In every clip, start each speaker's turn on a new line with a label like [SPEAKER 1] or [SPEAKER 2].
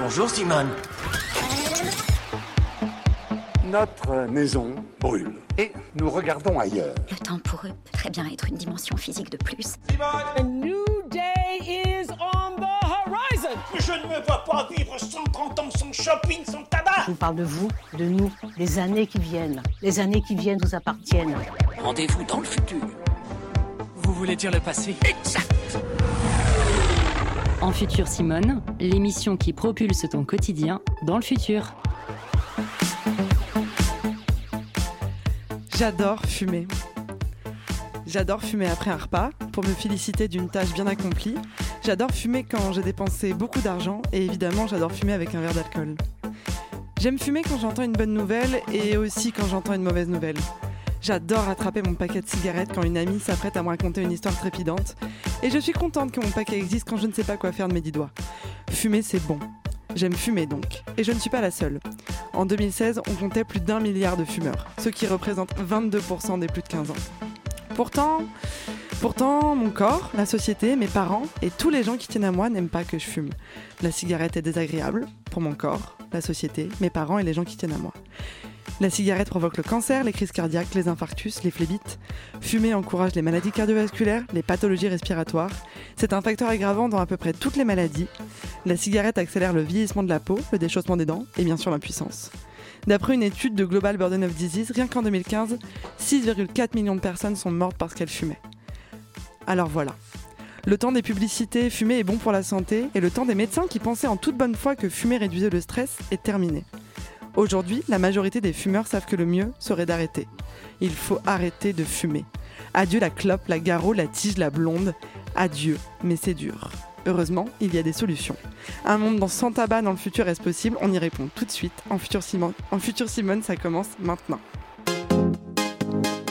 [SPEAKER 1] Bonjour Simone.
[SPEAKER 2] Notre maison brûle et nous regardons ailleurs.
[SPEAKER 3] Le temps pour eux peut très bien être une dimension physique de plus.
[SPEAKER 4] A new day is on the horizon.
[SPEAKER 5] Je ne me vois pas vivre 130 ans sans shopping, sans tabac.
[SPEAKER 6] Je vous parle de vous, de nous, des années qui viennent. Les années qui viennent vous appartiennent.
[SPEAKER 1] Rendez-vous dans le futur.
[SPEAKER 7] Vous voulez dire le passé?
[SPEAKER 1] Exact.
[SPEAKER 8] En Futur Simone, l'émission qui propulse ton quotidien dans le futur.
[SPEAKER 9] J'adore fumer. J'adore fumer après un repas pour me féliciter d'une tâche bien accomplie. J'adore fumer quand j'ai dépensé beaucoup d'argent et évidemment j'adore fumer avec un verre d'alcool. J'aime fumer quand j'entends une bonne nouvelle et aussi quand j'entends une mauvaise nouvelle. J'adore attraper mon paquet de cigarettes quand une amie s'apprête à me raconter une histoire trépidante. Et je suis contente que mon paquet existe quand je ne sais pas quoi faire de mes dix doigts. Fumer, c'est bon. J'aime fumer donc. Et je ne suis pas la seule. En 2016, on comptait plus d'un milliard de fumeurs, ce qui représente 22% des plus de 15 ans. Pourtant, pourtant, mon corps, la société, mes parents et tous les gens qui tiennent à moi n'aiment pas que je fume. La cigarette est désagréable pour mon corps, la société, mes parents et les gens qui tiennent à moi. La cigarette provoque le cancer, les crises cardiaques, les infarctus, les phlébites. Fumer encourage les maladies cardiovasculaires, les pathologies respiratoires. C'est un facteur aggravant dans à peu près toutes les maladies. La cigarette accélère le vieillissement de la peau, le déchaussement des dents et bien sûr l'impuissance. D'après une étude de Global Burden of Disease, rien qu'en 2015, 6,4 millions de personnes sont mortes parce qu'elles fumaient. Alors voilà. Le temps des publicités, fumer est bon pour la santé, et le temps des médecins qui pensaient en toute bonne foi que fumer réduisait le stress est terminé. Aujourd'hui, la majorité des fumeurs savent que le mieux serait d'arrêter. Il faut arrêter de fumer. Adieu la clope, la garrot, la tige, la blonde. Adieu, mais c'est dur. Heureusement, il y a des solutions. Un monde sans tabac dans le futur est-ce possible? On y répond tout de suite. En Futur Simone, en Futur Simone ça commence maintenant.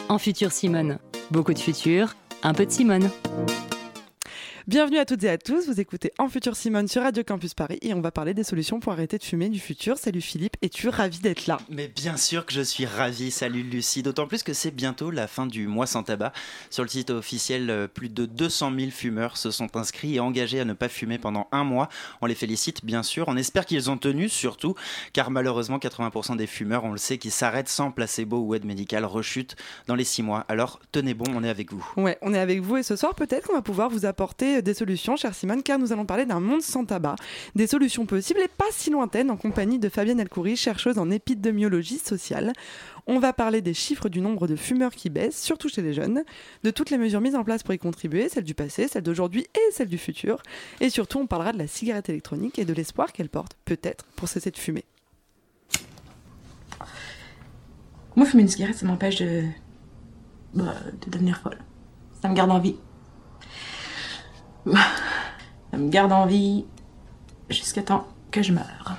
[SPEAKER 8] En Futur Simone, beaucoup de futur, un peu de Simone.
[SPEAKER 9] Bienvenue à toutes et à tous, vous écoutez En Futur Simone sur Radio Campus Paris et on va parler des solutions pour arrêter de fumer du futur. Salut Philippe, es-tu ravi d'être là?
[SPEAKER 10] Mais bien sûr que je suis ravi, salut Lucie, d'autant plus que c'est bientôt la fin du mois sans tabac. Sur le site officiel, euh, plus de 200 000 fumeurs se sont inscrits et engagés à ne pas fumer pendant un mois. On les félicite bien sûr, on espère qu'ils ont tenu surtout, car malheureusement 80% des fumeurs, on le sait, qui s'arrêtent sans placebo ou aide médicale rechutent dans les six mois. Alors tenez bon, on est avec vous.
[SPEAKER 9] Ouais, on est avec vous et ce soir peut-être qu'on va pouvoir vous apporter des solutions, chère Simone, car nous allons parler d'un monde sans tabac, des solutions possibles et pas si lointaines en compagnie de Fabienne Alcoury, chercheuse en épidémiologie sociale. On va parler des chiffres du nombre de fumeurs qui baissent, surtout chez les jeunes, de toutes les mesures mises en place pour y contribuer, celles du passé, celles d'aujourd'hui et celles du futur. Et surtout, on parlera de la cigarette électronique et de l'espoir qu'elle porte, peut-être, pour cesser de fumer.
[SPEAKER 11] Moi, fumer une cigarette, ça m'empêche de. bah, de devenir folle. Ça me garde en vie. Ça me garde en vie jusqu'à temps que je meure.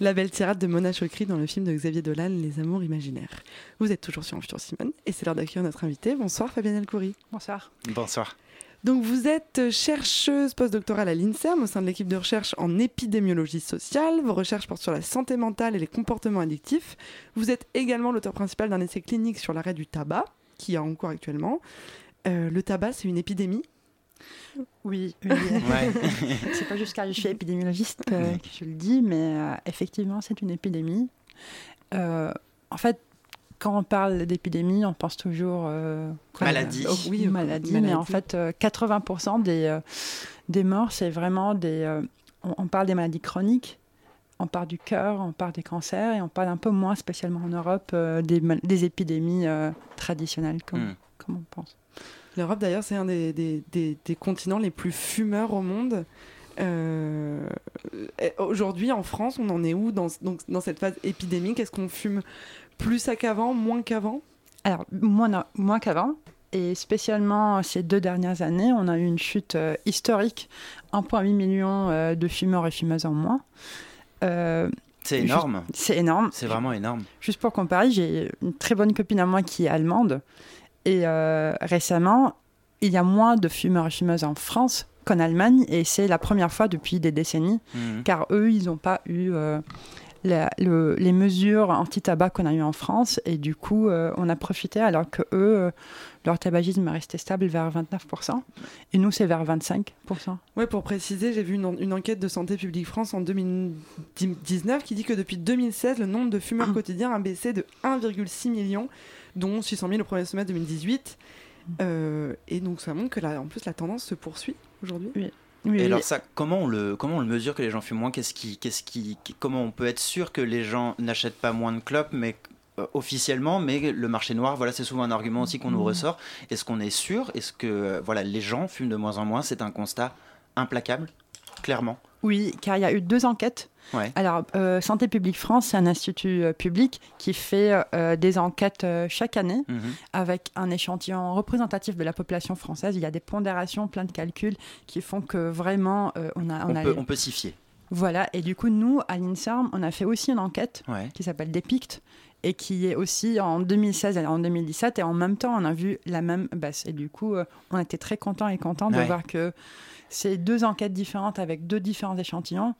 [SPEAKER 9] La belle tirade de Mona Chokri dans le film de Xavier Dolan, Les Amours imaginaires. Vous êtes toujours sur En Futur Simone et c'est l'heure d'accueillir notre invité. Bonsoir Fabienne Alcoury.
[SPEAKER 6] Bonsoir.
[SPEAKER 10] Bonsoir.
[SPEAKER 9] Donc vous êtes chercheuse postdoctorale à l'INSERM au sein de l'équipe de recherche en épidémiologie sociale. Vos recherches portent sur la santé mentale et les comportements addictifs. Vous êtes également l'auteur principal d'un essai clinique sur l'arrêt du tabac, qui est en cours actuellement. Euh, le tabac, c'est une épidémie
[SPEAKER 12] Oui, oui. c'est pas jusqu'à je suis épidémiologiste que, que je le dis, mais euh, effectivement, c'est une épidémie. Euh, en fait, quand on parle d'épidémie, on pense toujours euh,
[SPEAKER 10] Maladie.
[SPEAKER 12] euh, oui, maladie, mais en fait, euh, 80% des, euh, des morts, c'est vraiment des. euh, on, on parle des maladies chroniques, on parle du cœur, on parle des cancers, et on parle un peu moins, spécialement en Europe, euh, des, des épidémies euh, traditionnelles, comme,
[SPEAKER 10] Mm.
[SPEAKER 12] comme on pense.
[SPEAKER 9] L'Europe, d'ailleurs, c'est un des, des- des- des continents les plus fumeurs au monde. Euh, Aujourd'hui, en France, on en est où dans, donc, dans cette phase épidémique? Est-ce qu'on fume plus qu'avant, moins qu'avant?
[SPEAKER 12] Alors, moins, moins qu'avant. Et spécialement ces deux dernières années, on a eu une chute euh, historique, 1,8 million euh, de fumeurs et fumeuses en moins. Euh,
[SPEAKER 10] C'est énorme.
[SPEAKER 12] C'est énorme.
[SPEAKER 10] C'est vraiment énorme.
[SPEAKER 12] Juste pour comparer, j'ai une très bonne copine à moi qui est allemande. Et euh, récemment, il y a moins de fumeurs et fumeuses en France qu'en Allemagne. Et c'est la première fois depuis des décennies
[SPEAKER 10] Mhm.
[SPEAKER 12] car eux, ils n'ont pas eu euh, les mesures anti-tabac qu'on a eues en France. Et du coup, euh, on a profité alors que eux, euh, leur tabagisme est resté stable vers 29%. Et nous, c'est vers 25%.
[SPEAKER 9] Ouais, pour préciser, j'ai vu une, une, enquête de Santé publique France en 2019 qui dit que depuis 2016, le nombre de fumeurs ah. quotidiens a baissé de 1,6 million, dont 600 000 au premier semestre 2018. Euh, et donc ça montre que là, en plus la tendance se poursuit aujourd'hui.
[SPEAKER 12] Oui.
[SPEAKER 10] et alors ça, comment on le comment on le mesure que les gens fument moins? Qu'est-ce qui, qu'est-ce qui, comment on peut être sûr que les gens n'achètent pas moins de clopes, mais euh, officiellement, mais le marché noir, voilà, c'est souvent un argument aussi qu'on nous mmh. ressort. Est-ce qu'on est sûr? Est-ce que euh, voilà, les gens fument de moins en moins? C'est un constat implacable, clairement.
[SPEAKER 12] Oui, car il y a eu deux enquêtes. Alors, euh, Santé publique France, c'est un institut euh, public qui fait euh, des enquêtes chaque année mhm. avec un échantillon représentatif de la population française. Il y a des pondérations, plein de calculs qui font que vraiment on a.
[SPEAKER 10] On, peut, on peut s'y fier.
[SPEAKER 12] Voilà, et du coup, nous, à l'INSERM, on a fait aussi une enquête qui s'appelle Depict et qui est aussi en 2016 et en 2017, et en même temps, on a vu la même baisse. Et du coup, on était très contents et contents de voir que c'est deux enquêtes différentes avec deux différents échantillons.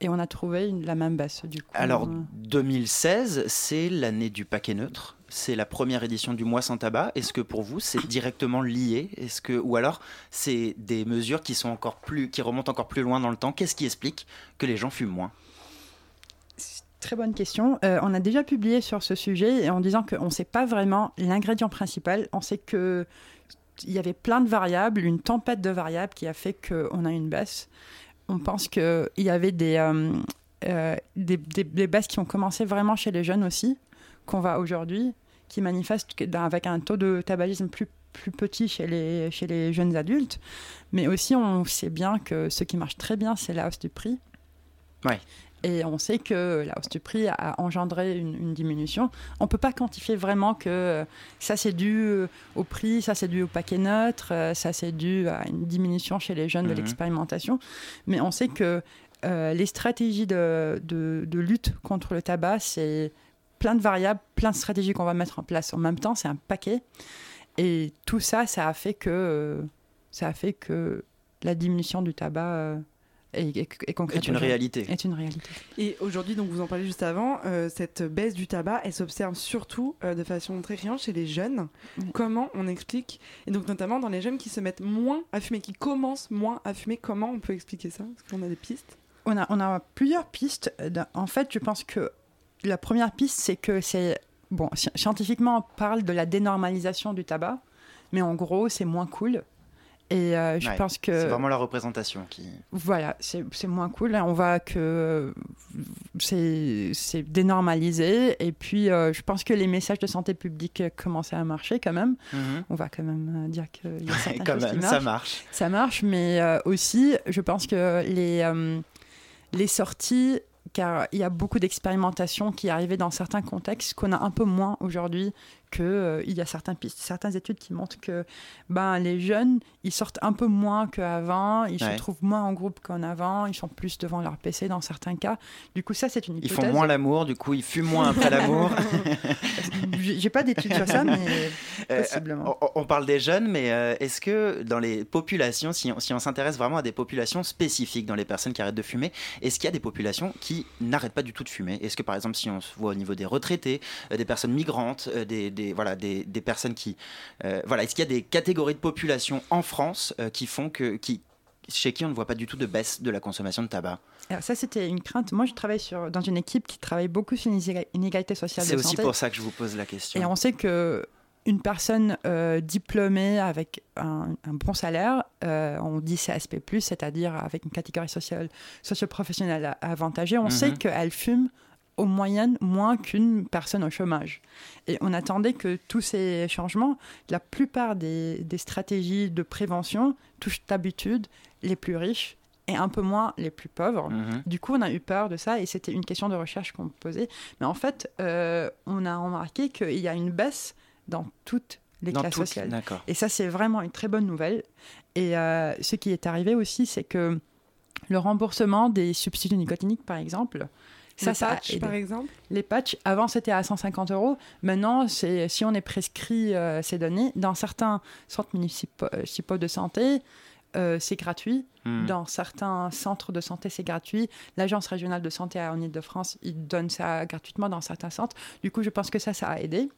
[SPEAKER 12] Et on a trouvé la même baisse du coup.
[SPEAKER 10] Alors 2016, c'est l'année du paquet neutre. C'est la première édition du mois sans tabac. Est-ce que pour vous c'est directement lié? Est-ce que ou alors c'est des mesures qui sont encore plus qui remontent encore plus loin dans le temps? Qu'est-ce qui explique que les gens fument moins?
[SPEAKER 12] Très bonne question. Euh, on a déjà publié sur ce sujet en disant qu'on ne sait pas vraiment l'ingrédient principal. On sait que il y avait plein de variables, une tempête de variables qui a fait qu'on a une baisse. On pense qu'il y avait des, euh, euh, des, baisses qui ont commencé vraiment chez les jeunes aussi, qu'on voit aujourd'hui, qui manifestent avec un taux de tabagisme plus, plus petit chez les, chez les jeunes adultes. Mais aussi, on sait bien que ce qui marche très bien, c'est la hausse du prix.
[SPEAKER 10] Ouais.
[SPEAKER 12] Et on sait que la hausse du prix a engendré une, diminution. On ne peut pas quantifier vraiment que ça c'est dû euh, au prix, ça c'est dû au paquet neutre, euh, ça c'est dû à une diminution chez les jeunes de mhm. l'expérimentation. Mais on sait que euh, les stratégies de, de, lutte contre le tabac, c'est plein de variables, plein de stratégies qu'on va mettre en place en même temps. C'est un paquet. Et tout ça, ça a fait que, ça a fait que la diminution du tabac
[SPEAKER 10] est, une réalité.
[SPEAKER 12] Est une réalité.
[SPEAKER 9] Et aujourd'hui, donc vous en parlez juste avant, euh, cette baisse du tabac, elle s'observe surtout euh, de façon très criante chez les jeunes. Comment on explique Et donc notamment dans les jeunes qui se mettent moins à fumer, qui commencent moins à fumer, comment on peut expliquer ça? Est-ce qu'on a des pistes?
[SPEAKER 12] On a, on a plusieurs pistes. En fait, je pense que la première piste, c'est que c'est bon, scientifiquement, on parle de la dénormalisation du tabac, mais en gros, c'est moins cool. Et euh, je pense que.
[SPEAKER 10] C'est vraiment la représentation qui.
[SPEAKER 12] Voilà, c'est moins cool. On voit que c'est dénormalisé. Et puis, euh, je pense que les messages de santé publique commencent à marcher quand même. Mhm. On va quand même euh, dire qu'il y a certaines quand même,
[SPEAKER 10] Ça marche.
[SPEAKER 12] Ça marche, mais aussi, je pense que les, les sorties car il y a beaucoup d'expérimentations qui arrivaient dans certains contextes qu'on a un peu moins aujourd'hui qu'il euh, y a certains, certaines études qui montrent que ben, les jeunes, ils sortent un peu moins qu'avant, ils se trouvent moins en groupe qu'en avant, ils sont plus devant leur PC dans certains cas. Du coup, ça, c'est une hypothèse.
[SPEAKER 10] Ils font moins l'amour, du coup, ils fument moins après l'amour.
[SPEAKER 12] J'ai pas d'études sur ça, mais euh, possiblement.
[SPEAKER 10] on, parle des jeunes, mais euh, est-ce que dans les populations, si on, si on s'intéresse vraiment à des populations spécifiques dans les personnes qui arrêtent de fumer, est-ce qu'il y a des populations qui n'arrêtent pas du tout de fumer? Est-ce que, par exemple, si on se voit au niveau des retraités, des personnes migrantes, des des, voilà, des, des personnes qui... Euh, voilà, Est-ce qu'il y a des catégories de population en France euh, qui font que... Qui, chez qui on ne voit pas du tout de baisse de la consommation de tabac?
[SPEAKER 12] Alors ça, c'était une crainte. Moi, je travaille sur, dans une équipe qui travaille beaucoup sur l'inégalité sociale.
[SPEAKER 10] C'est aussi pour ça que je vous pose la question.
[SPEAKER 12] Et on sait que une personne euh, diplômée avec un, bon salaire, on dit CSP+, c'est-à-dire avec une catégorie sociale, socio-professionnelle avantagée, on sait mhm. qu'elle fume au moyenne moins qu'une personne au chômage. Et on attendait que tous ces changements, la plupart des, stratégies de prévention touchent d'habitude les plus riches et un peu moins les plus pauvres. Mhm. Du coup, on a eu peur de ça et c'était une question de recherche qu'on posait. Mais en fait, euh, on a remarqué qu'il y a une baisse dans toutes les classes sociales. Et ça, c'est vraiment une très bonne nouvelle. Et euh, ce qui est arrivé aussi, c'est que le remboursement des substituts nicotiniques, par exemple,
[SPEAKER 9] ça, les patchs, par exemple
[SPEAKER 12] Les patchs, avant c'était à 150 euros. Maintenant, si on est prescrit euh, ces données, dans certains centres municipaux de santé, euh, c'est gratuit.
[SPEAKER 10] Hmm.
[SPEAKER 12] Dans certains centres de santé, c'est gratuit. L'Agence régionale de santé en Ile-de-France, ils donnent ça gratuitement dans certains centres. Du coup, je pense que ça, ça a aidé.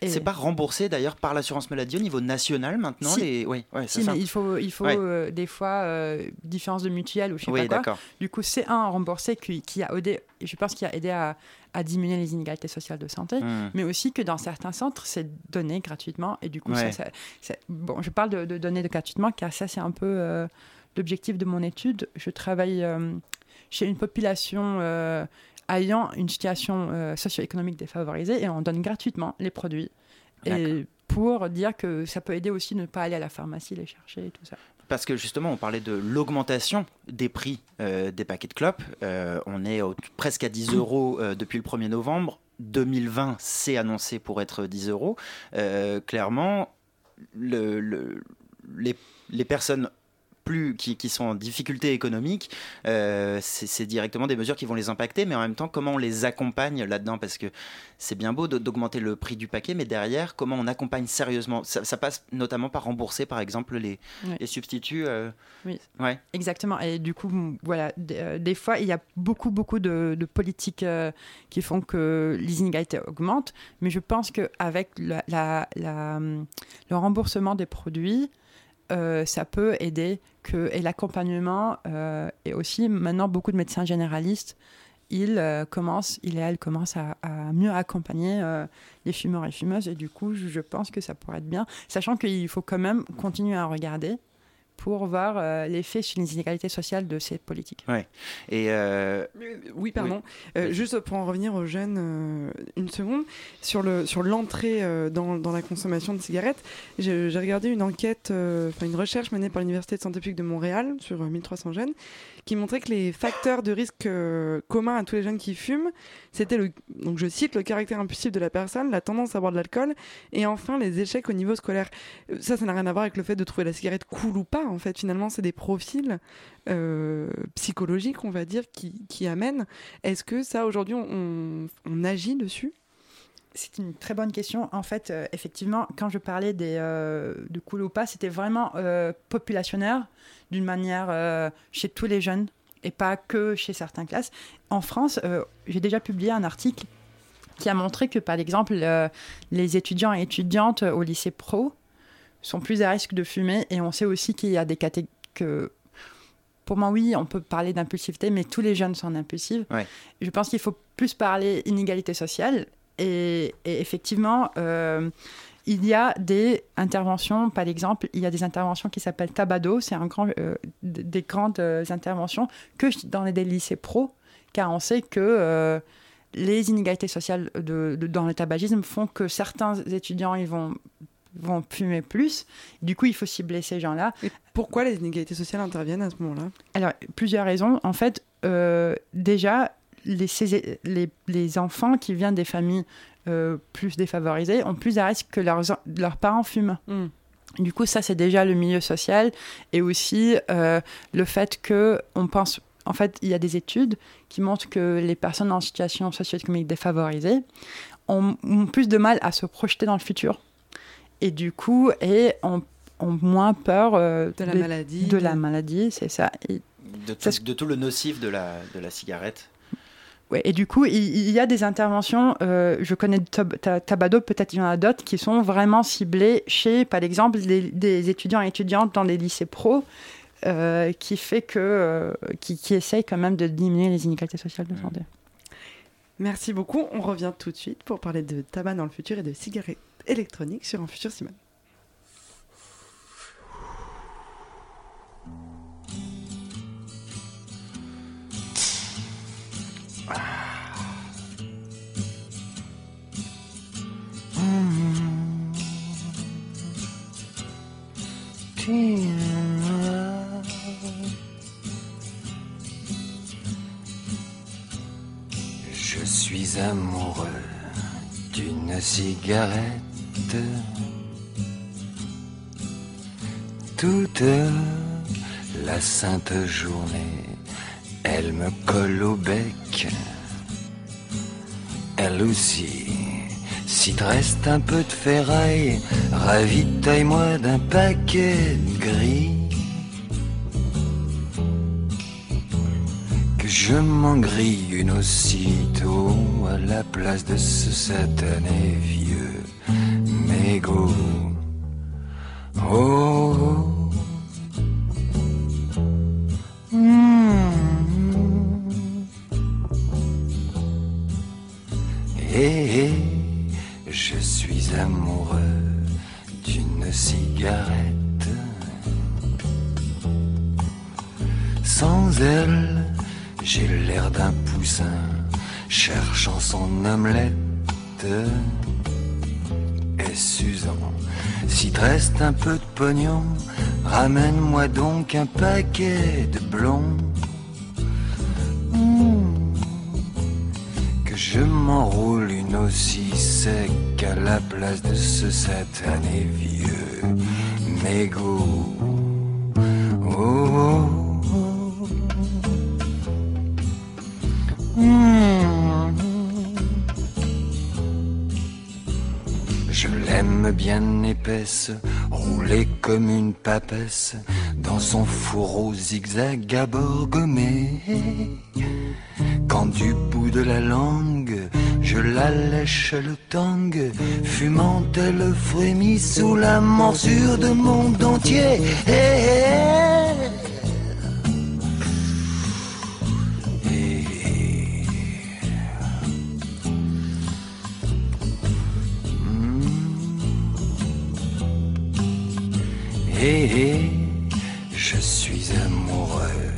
[SPEAKER 12] Et-
[SPEAKER 10] C'est pas remboursé d'ailleurs par l'assurance maladie au niveau national maintenant
[SPEAKER 12] Si.
[SPEAKER 10] les... Oui, ouais, ça.
[SPEAKER 12] mais il faut, il faut
[SPEAKER 10] Ouais.
[SPEAKER 12] euh, des fois euh, différence de mutuelle ou je sais
[SPEAKER 10] Oui,
[SPEAKER 12] pas quoi. Du coup, c'est un remboursé qui, qui a aidé, je pense qui a aidé à, à diminuer les inégalités sociales de santé,
[SPEAKER 10] Hmm.
[SPEAKER 12] mais aussi que dans certains centres, c'est donné gratuitement. Et du coup, ça,
[SPEAKER 10] Ouais.
[SPEAKER 12] ça- ça- bon, je parle de, de donner de gratuitement car ça, c'est un peu euh, l'objectif de mon étude. Je travaille euh, chez une population euh, ayant une situation socio-économique défavorisée et on donne gratuitement les produits. Et pour dire que ça peut aider aussi de ne pas aller à la pharmacie les chercher et tout ça.
[SPEAKER 10] Parce que justement, on parlait de l'augmentation des prix euh, des paquets de clopes. Euh, on est presque à 10 euros euh, depuis le 1er novembre. 2020, c'est annoncé pour être 10 euros. Clairement, le- le- les, les personnes plus, qui, qui sont en difficulté économique, euh, c'est directement des mesures qui vont les impacter, mais en même temps, comment on les accompagne là-dedans? Parce que c'est bien beau d'augmenter le prix du paquet, mais derrière, comment on accompagne sérieusement? Ça, ça passe notamment par rembourser, par exemple, les, les substituts. euh,
[SPEAKER 12] Oui.
[SPEAKER 10] Ouais.
[SPEAKER 12] Exactement. Et du coup, voilà, euh, des fois, il y a beaucoup, beaucoup de, de politiques euh, qui font que les inégalités augmentent. Mais je pense qu'avec la, la- la, hum, le remboursement des produits, euh, ça peut aider que, et l'accompagnement, euh, et aussi maintenant beaucoup de médecins généralistes, ils euh, commencent, ils et elles commencent à, mieux accompagner euh, les fumeurs et fumeuses. Et du coup, je pense que ça pourrait être bien, sachant qu'il faut quand même continuer à regarder pour voir euh, l'effet sur les inégalités sociales de ces politiques.
[SPEAKER 10] Ouais. Et euh,
[SPEAKER 9] Oui, pardon. Euh, juste pour en revenir aux jeunes, euh, une seconde, sur le sur l'entrée euh, dans, dans la consommation de cigarettes, j'ai regardé une enquête, euh, enfin une recherche menée par l'Université de santé publique de Montréal sur euh, 1300 jeunes, qui montrait que les facteurs de risque euh, communs à tous les jeunes qui fument, c'était le, donc je cite, le caractère impulsif de la personne, la tendance à boire de l'alcool, et enfin les échecs au niveau scolaire. Euh, Ça, ça n'a rien à voir avec le fait de trouver la cigarette cool ou pas. En fait, finalement, c'est des profils euh, psychologiques, on va dire, qui, amènent. Est-ce que ça, aujourd'hui, on agit dessus?
[SPEAKER 12] C'est une très bonne question. En fait, euh, effectivement, quand je parlais des, euh, de cool ou pas, c'était vraiment euh, populationnaire, d'une manière chez tous les jeunes et pas que chez certaines classes. En France, j'ai déjà publié un article qui a montré que, par exemple, les étudiants et étudiantes au lycée pro sont plus à risque de fumer et on sait aussi qu'il y a des catégories que pour moi, oui, on peut parler d'impulsivité, mais tous les jeunes sont impulsifs.
[SPEAKER 10] Ouais.
[SPEAKER 12] Je pense qu'il faut plus parler inégalité sociale. Et, et effectivement, euh, il y a des interventions, par exemple, il y a des interventions qui s'appellent Tabado, c'est un grand, euh, des grandes euh, interventions que dans les lycées pro, car on sait que euh, les inégalités sociales de, de- dans le tabagisme font que certains étudiants ils vont vont fumer plus. Du coup, il faut cibler ces gens-là.
[SPEAKER 9] Et pourquoi les inégalités sociales interviennent à ce moment-là?
[SPEAKER 12] Alors, plusieurs raisons. En fait, euh, déjà, les, ces- les, les enfants qui viennent des familles euh, plus défavorisées ont plus à risque que leurs, en- leurs parents fument.
[SPEAKER 9] Mm.
[SPEAKER 12] Du coup, ça, c'est déjà le milieu social et aussi euh, le fait que on pense. En fait, il y a des études qui montrent que les personnes en situation socio-économique défavorisée ont, ont plus de mal à se projeter dans le futur. Et du coup, et ont, ont moins peur euh,
[SPEAKER 9] De la maladie,
[SPEAKER 12] De
[SPEAKER 9] de-
[SPEAKER 12] la maladie, c'est ça. Et
[SPEAKER 10] de, tout, de tout le nocif de la, de la cigarette.
[SPEAKER 12] Ouais, et du coup, il, y a des interventions, euh, je connais Tab- Ta- Tabado, peut-être il y en a d'autres, qui sont vraiment ciblées chez, par exemple, des, des étudiants et étudiantes dans des lycées pro, euh, qui fait que, euh, qui, qui essayent quand même de diminuer les inégalités sociales de santé.
[SPEAKER 9] Merci beaucoup. On revient tout de suite pour parler de tabac dans le futur et de cigarettes électroniques sur un futur Simone.
[SPEAKER 13] Je suis amoureux d'une cigarette. Toute la sainte journée, elle me colle au bec. Elle aussi, s'il te reste un peu de ferraille, ravitaille-moi d'un paquet de gris. Que je m'en grille une aussitôt à la place de ce satané vieux mégot. Ramène-moi donc un paquet de blonds. Hmm. Que je m'enroule une aussi sec à la place de ce satané vieux mégot. Oh, oh, oh. Bien épaisse, roulée comme une papesse, dans son fourreau zigzag à. Quand du bout de la langue, je la lèche le tang, fumant elle frémit sous la morsure de monde entier. Eh, eh. Et je suis amoureux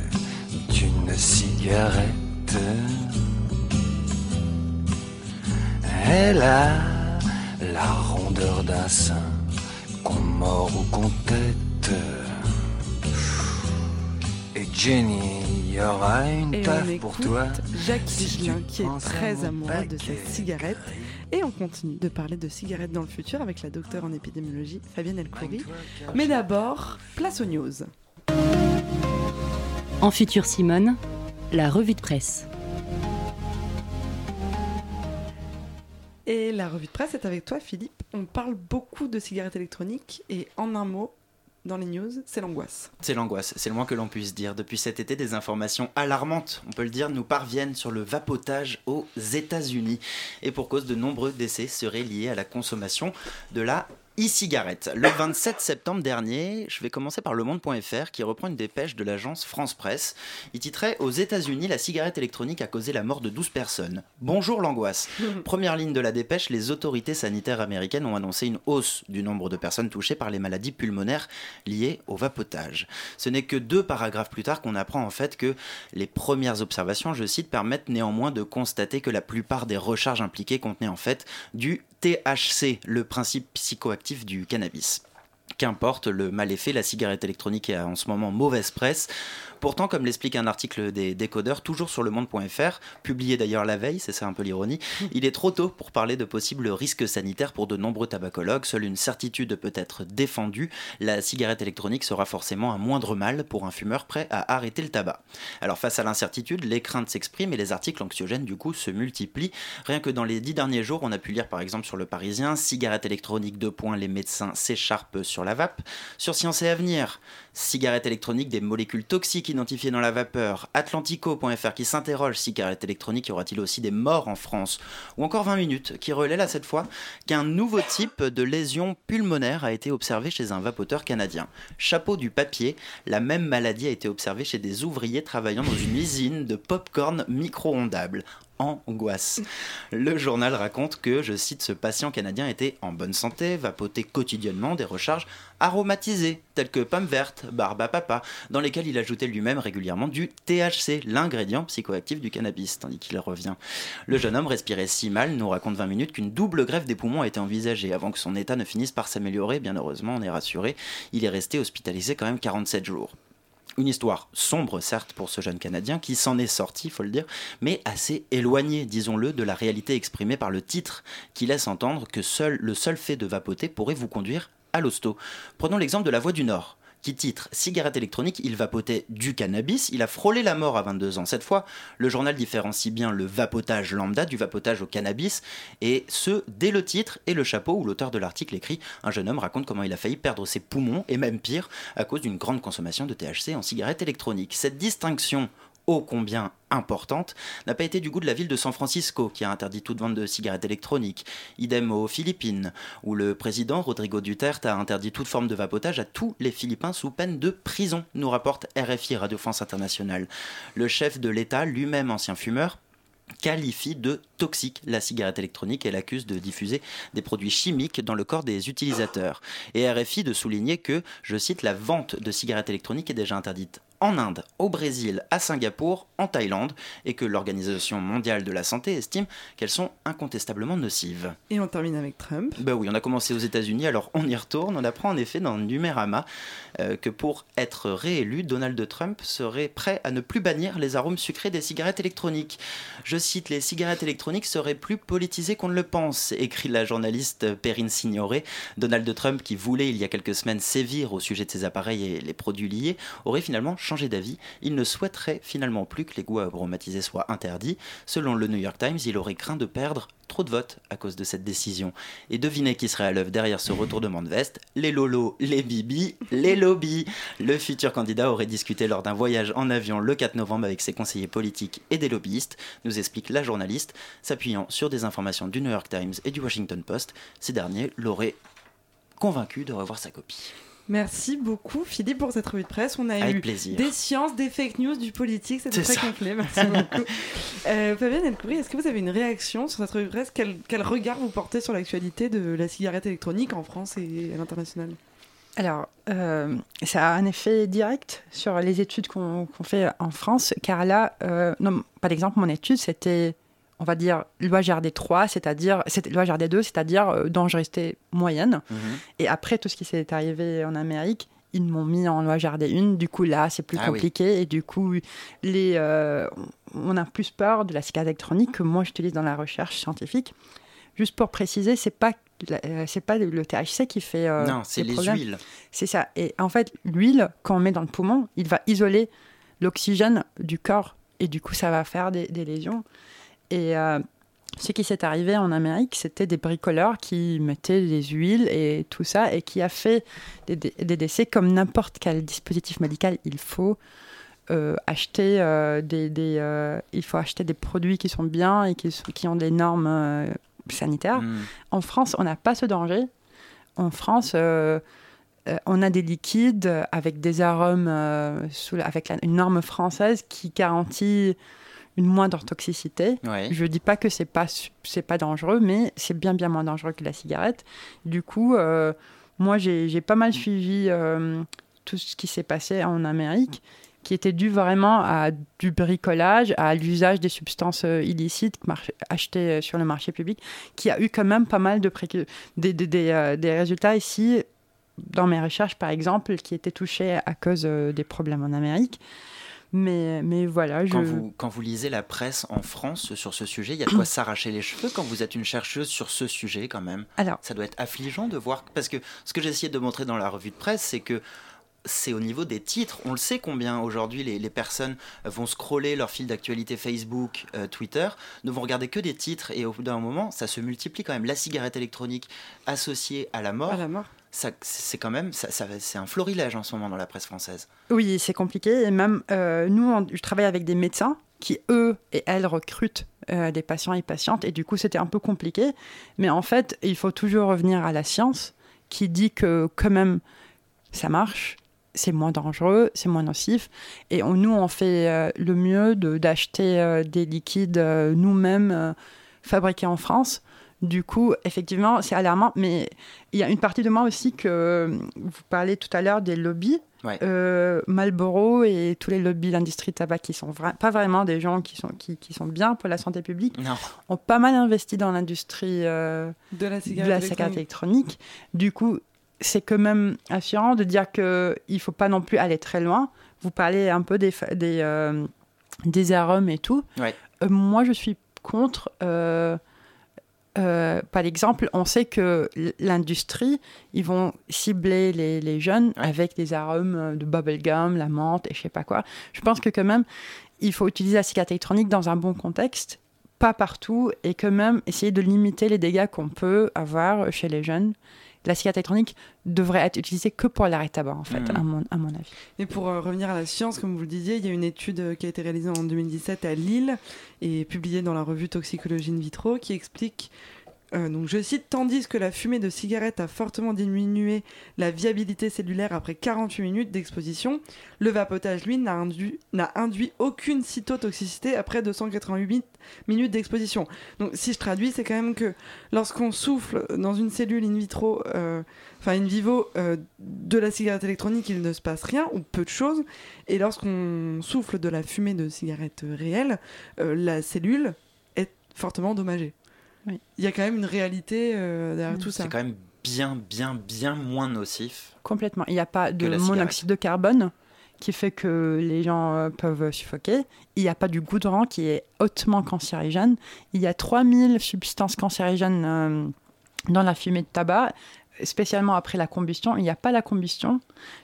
[SPEAKER 13] d'une cigarette. Elle a la rondeur d'un sein qu'on mord ou qu'on tête. Et Jenny, il y aura une
[SPEAKER 9] Et
[SPEAKER 13] taf pour toi.
[SPEAKER 9] Jacques
[SPEAKER 13] si
[SPEAKER 9] Higelin qui est très amoureux de sa cigarette. Et on continue de parler de cigarettes dans le futur avec la docteure en épidémiologie Fabienne Elcoury. Mais d'abord, place aux news.
[SPEAKER 8] En futur Simone, la revue de presse.
[SPEAKER 9] Et la revue de presse est avec toi Philippe. On parle beaucoup de cigarettes électroniques et en un mot, dans les news, c'est l'angoisse.
[SPEAKER 10] C'est l'angoisse, c'est le moins que l'on puisse dire. Depuis cet été, des informations alarmantes, on peut le dire, nous parviennent sur le vapotage aux États-Unis. Et pour cause de nombreux décès seraient liés à la consommation de la e-cigarette. Le 27 septembre dernier, je vais commencer par le monde.fr qui reprend une dépêche de l'agence France Presse. Il titrait Aux États-Unis, la cigarette électronique a causé la mort de 12 personnes. Bonjour l'angoisse. Première ligne de la dépêche, les autorités sanitaires américaines ont annoncé une hausse du nombre de personnes touchées par les maladies pulmonaires liées au vapotage. Ce n'est que deux paragraphes plus tard qu'on apprend en fait que les premières observations, je cite, permettent néanmoins de constater que la plupart des recharges impliquées contenaient en fait du THC, le principe psychoactif du cannabis. Qu'importe le mal effet, la cigarette électronique a en ce moment mauvaise presse. Pourtant, comme l'explique un article des décodeurs, toujours sur le monde.fr, publié d'ailleurs la veille, c'est ça un peu l'ironie, il est trop tôt pour parler de possibles risques sanitaires pour de nombreux tabacologues. Seule une certitude peut être défendue, la cigarette électronique sera forcément un moindre mal pour un fumeur prêt à arrêter le tabac. Alors face à l'incertitude, les craintes s'expriment et les articles anxiogènes du coup se multiplient. Rien que dans les dix derniers jours, on a pu lire par exemple sur le Parisien, cigarette électronique de points, les médecins s'écharpent sur Sur Science et Avenir, cigarette électronique des molécules toxiques identifiées dans la vapeur. Atlantico.fr qui s'interroge, cigarette électronique, y aura-t-il aussi des morts en France? Ou encore 20 minutes qui relaie là cette fois qu'un nouveau type de lésion pulmonaire a été observé chez un vapoteur canadien. Chapeau du papier, la même maladie a été observée chez des ouvriers travaillant dans une usine de pop-corn micro-ondable angoisse. Le journal raconte que, je cite, ce patient canadien était en bonne santé, vapotait quotidiennement des recharges aromatisées, telles que pommes vertes, barbe à papa, dans lesquelles il ajoutait lui-même régulièrement du THC, l'ingrédient psychoactif du cannabis, tandis qu'il revient. Le jeune homme respirait si mal, nous raconte 20 minutes, qu'une double greffe des poumons a été envisagée avant que son état ne finisse par s'améliorer, bien heureusement, on est rassuré, il est resté hospitalisé quand même 47 jours. Une histoire sombre, certes, pour ce jeune Canadien, qui s'en est sorti, faut le dire, mais assez éloignée, disons-le, de la réalité exprimée par le titre, qui laisse entendre que seul, le seul fait de vapoter pourrait vous conduire à l'hosto. Prenons l'exemple de la Voix du Nord qui titre Cigarette électronique, il vapotait du cannabis, il a frôlé la mort à 22 ans. Cette fois, le journal différencie bien le vapotage lambda du vapotage au cannabis, et ce, dès le titre et le chapeau où l'auteur de l'article écrit Un jeune homme raconte comment il a failli perdre ses poumons, et même pire, à cause d'une grande consommation de THC en cigarette électronique. Cette distinction ô combien importante, n'a pas été du goût de la ville de San Francisco, qui a interdit toute vente de cigarettes électroniques. Idem aux Philippines, où le président Rodrigo Duterte a interdit toute forme de vapotage à tous les Philippins sous peine de prison, nous rapporte RFI Radio France Internationale. Le chef de l'État, lui-même ancien fumeur, qualifie de toxique la cigarette électronique et l'accuse de diffuser des produits chimiques dans le corps des utilisateurs. Et RFI de souligner que, je cite, la vente de cigarettes électroniques est déjà interdite en Inde, au Brésil, à Singapour, en Thaïlande, et que l'Organisation mondiale de la santé estime qu'elles sont incontestablement nocives.
[SPEAKER 9] Et on termine avec Trump.
[SPEAKER 10] Ben oui, on a commencé aux États-Unis, alors on y retourne. On apprend en effet dans Numérama que pour être réélu, Donald Trump serait prêt à ne plus bannir les arômes sucrés des cigarettes électroniques. Je cite Les cigarettes électroniques seraient plus politisées qu'on ne le pense, écrit la journaliste Perrine Signoret. Donald Trump, qui voulait il y a quelques semaines sévir au sujet de ses appareils et les produits liés, aurait finalement changé d'avis. Il ne souhaiterait finalement plus que les goûts aromatisés soient interdits. Selon le New York Times, il aurait craint de perdre trop de votes à cause de cette décision. Et devinez qui serait à l'œuvre derrière ce retournement de veste? Les lolos, les bibis, les lobbies. Le futur candidat aurait discuté lors d'un voyage en avion le 4 novembre avec ses conseillers politiques et des lobbyistes, nous explique la journaliste, s'appuyant sur des informations du New York Times et du Washington Post. Ces derniers l'auraient convaincu de revoir sa copie.
[SPEAKER 9] Merci beaucoup Philippe pour cette revue de presse. On a
[SPEAKER 10] Avec
[SPEAKER 9] eu
[SPEAKER 10] plaisir.
[SPEAKER 9] des sciences, des fake news, du politique, c'était très
[SPEAKER 10] ça.
[SPEAKER 9] complet. Merci beaucoup. Euh, Fabienne Elcouri, est-ce que vous avez une réaction sur cette revue de presse? Quel, quel regard vous portez sur l'actualité de la cigarette électronique en France et à l'international?
[SPEAKER 12] Alors, euh, ça a un effet direct sur les études qu'on fait en France, car là, euh, non, par exemple, mon étude, c'était, on va dire, loi GRD 3, c'est-à-dire, loi GRD 2, c'est-à-dire euh, dangerosité moyenne.
[SPEAKER 10] Mhm.
[SPEAKER 12] Et après tout ce qui s'est arrivé en Amérique, ils m'ont mis en loi GRD 1. Du coup, là, c'est plus
[SPEAKER 10] Ah oui.
[SPEAKER 12] compliqué. Et du coup, les, euh, on a plus peur de la cigarette électronique que moi, j'utilise dans la recherche scientifique. Juste pour préciser, c'est pas euh, c'est pas le THC qui fait euh,
[SPEAKER 10] non, c'est les
[SPEAKER 12] problèmes.
[SPEAKER 10] huiles.
[SPEAKER 12] C'est ça. Et en fait, l'huile, quand on met dans le poumon, il va isoler l'oxygène du corps. Et du coup, ça va faire des, des lésions. Et euh, ce qui s'est arrivé en Amérique, c'était des bricoleurs qui mettaient des huiles et tout ça, et qui a fait des, des- des décès comme n'importe quel dispositif médical. Il faut euh, acheter des, il faut acheter des produits qui sont bien et qui, sont- qui ont des normes euh, sanitaires.
[SPEAKER 10] Mm.
[SPEAKER 12] En France, on n'a pas ce danger. En France, euh, euh, on a des liquides avec des arômes, euh, sous la- avec la- une norme française qui garantit une moindre toxicité.
[SPEAKER 10] Ouais.
[SPEAKER 12] Je dis pas que c'est pas su- c'est pas dangereux, mais c'est bien bien moins dangereux que la cigarette. Du coup, moi j'ai j'ai pas mal suivi tout ce qui s'est passé en Amérique, qui était dû vraiment à du bricolage, à l'usage des substances euh, illicites achetées euh, sur le marché public, qui a eu quand même pas mal de précu- des, des, des, euh, des résultats ici dans mes recherches, par exemple, qui étaient touchés à cause des problèmes en Amérique. Mais, mais voilà, je...
[SPEAKER 10] Quand, vous, quand vous lisez la presse en France sur ce sujet, il y a de quoi s'arracher les cheveux quand vous êtes une chercheuse sur ce sujet quand même.
[SPEAKER 12] Alors,
[SPEAKER 10] Ça doit être affligeant de voir. Parce que ce que j'ai essayé de montrer dans la revue de presse, c'est que c'est au niveau des titres. On le sait combien aujourd'hui les, les personnes vont scroller leur fil d'actualité Facebook, euh, Twitter, ne vont regarder que des titres et au bout d'un moment, ça se multiplie quand même. La cigarette électronique associée à la mort,
[SPEAKER 9] À la mort.
[SPEAKER 10] ça, c'est quand même, ça, ça- c'est un florilège en ce moment dans la presse française.
[SPEAKER 12] Oui, c'est compliqué. Et même euh, nous, on- je travaille avec des médecins qui, eux et elles, recrutent euh, des patients et patientes. Et du coup, c'était un peu compliqué. Mais en fait, il faut toujours revenir à la science qui dit que quand même, ça marche. C'est moins dangereux, c'est moins nocif. Et on- nous, on fait euh, le mieux de- d'acheter euh, des liquides euh, nous-mêmes euh, fabriqués en France. Du coup, effectivement, c'est alarmant. Mais il y a une partie de moi aussi que vous parlez tout à l'heure des lobbies.
[SPEAKER 10] Ouais.
[SPEAKER 12] Euh, Marlboro et tous les lobbies de l'industrie tabac qui sont vra- pas vraiment des gens qui sont, qui, qui sont bien pour la santé publique,
[SPEAKER 10] Non.
[SPEAKER 12] ont pas mal investi dans l'industrie euh,
[SPEAKER 9] De la
[SPEAKER 12] de
[SPEAKER 9] cigarette
[SPEAKER 12] la cigarette électronique. Du coup, c'est quand même assurant de dire qu'il ne faut pas non plus aller très loin. Vous parlez un peu des, euh, des arômes et tout.
[SPEAKER 10] Ouais.
[SPEAKER 12] Euh, moi, je suis contre. euh, par exemple, on sait que l'industrie, ils vont cibler les, les jeunes avec des arômes de bubblegum, la menthe et je sais pas quoi. Je pense que quand même, il faut utiliser la cigarette électronique dans un bon contexte, pas partout, et quand même essayer de limiter les dégâts qu'on peut avoir chez les jeunes la cigarette électronique devrait être utilisée que pour l'arrêt tabac, en fait, à, mon, à mon avis.
[SPEAKER 9] Et pour euh, revenir à la science, comme vous le disiez, il y a une étude euh, qui a été réalisée en 2017 à Lille et publiée dans la revue Toxicologie in vitro qui explique, euh, donc je cite, tandis que la fumée de cigarette a fortement diminué la viabilité cellulaire après 48 minutes d'exposition, le vapotage, lui, n'a induit, aucune cytotoxicité après 288 minutes d'exposition. Donc si je traduis, c'est quand même que lorsqu'on souffle dans une cellule in vitro, euh, enfin in vivo, euh, de la cigarette électronique, il ne se passe rien ou peu de choses. Et lorsqu'on souffle de la fumée de cigarette réelle, la cellule est fortement endommagée. Il y a quand même une réalité euh, derrière tout ça.
[SPEAKER 10] C'est quand même bien, bien, bien moins nocif.
[SPEAKER 12] Complètement. Il n'y a pas de monoxyde de carbone qui fait que les gens euh, peuvent suffoquer. Il n'y a pas du goudron qui est hautement cancérigène. Il y a 3000 substances cancérigènes euh, dans la fumée de tabac, spécialement après la combustion. Il n'y a pas la combustion.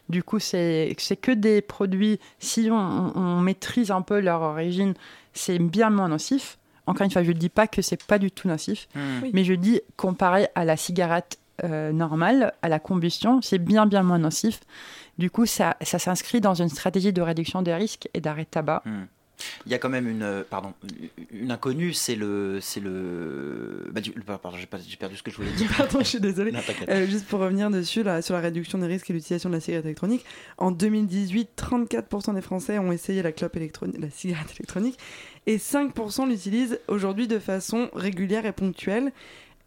[SPEAKER 12] Du coup, c'est que des produits, si on maîtrise un peu leur origine, c'est bien moins nocif. Encore une fois, je ne dis pas que c'est pas du tout nocif,
[SPEAKER 10] Hmm.
[SPEAKER 9] Oui.
[SPEAKER 12] mais je dis comparé à la cigarette euh, normale, à la combustion, c'est bien bien moins nocif. Du coup, ça, ça s'inscrit dans une stratégie de réduction des risques et d'arrêt de tabac.
[SPEAKER 10] Hmm. Il y a quand même une, euh, pardon, une inconnue, c'est le, c'est le, bah, du- pardon, j'ai perdu ce que je voulais dire.
[SPEAKER 9] Pardon, je suis désolée.
[SPEAKER 10] Non.
[SPEAKER 9] Euh, juste pour revenir dessus, là, sur la réduction des risques et l'utilisation de la cigarette électronique, en 2018, 34% des Français ont essayé la, clope électronique, la cigarette électronique et 5% l'utilisent aujourd'hui de façon régulière et ponctuelle.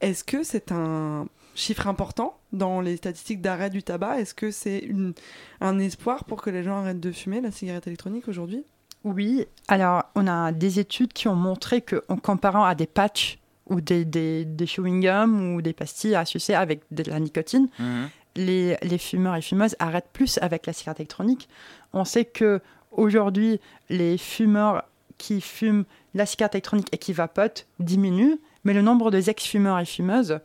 [SPEAKER 9] Est-ce que c'est un chiffre important dans les statistiques d'arrêt du tabac? Est-ce que c'est une- un espoir pour que les gens arrêtent de fumer la cigarette électronique aujourd'hui?
[SPEAKER 12] Oui, alors on a des études qui ont montré qu'en comparant à des patchs ou des, des, des chewing-gums ou des pastilles à sucer avec de la nicotine,
[SPEAKER 10] Mhm.
[SPEAKER 12] les, les fumeurs et fumeuses arrêtent plus avec la cigarette électronique. On sait que aujourd'hui, les fumeurs qui fument la cigarette électronique et qui vapotent diminuent, mais le nombre de ex-fumeurs et fumeuses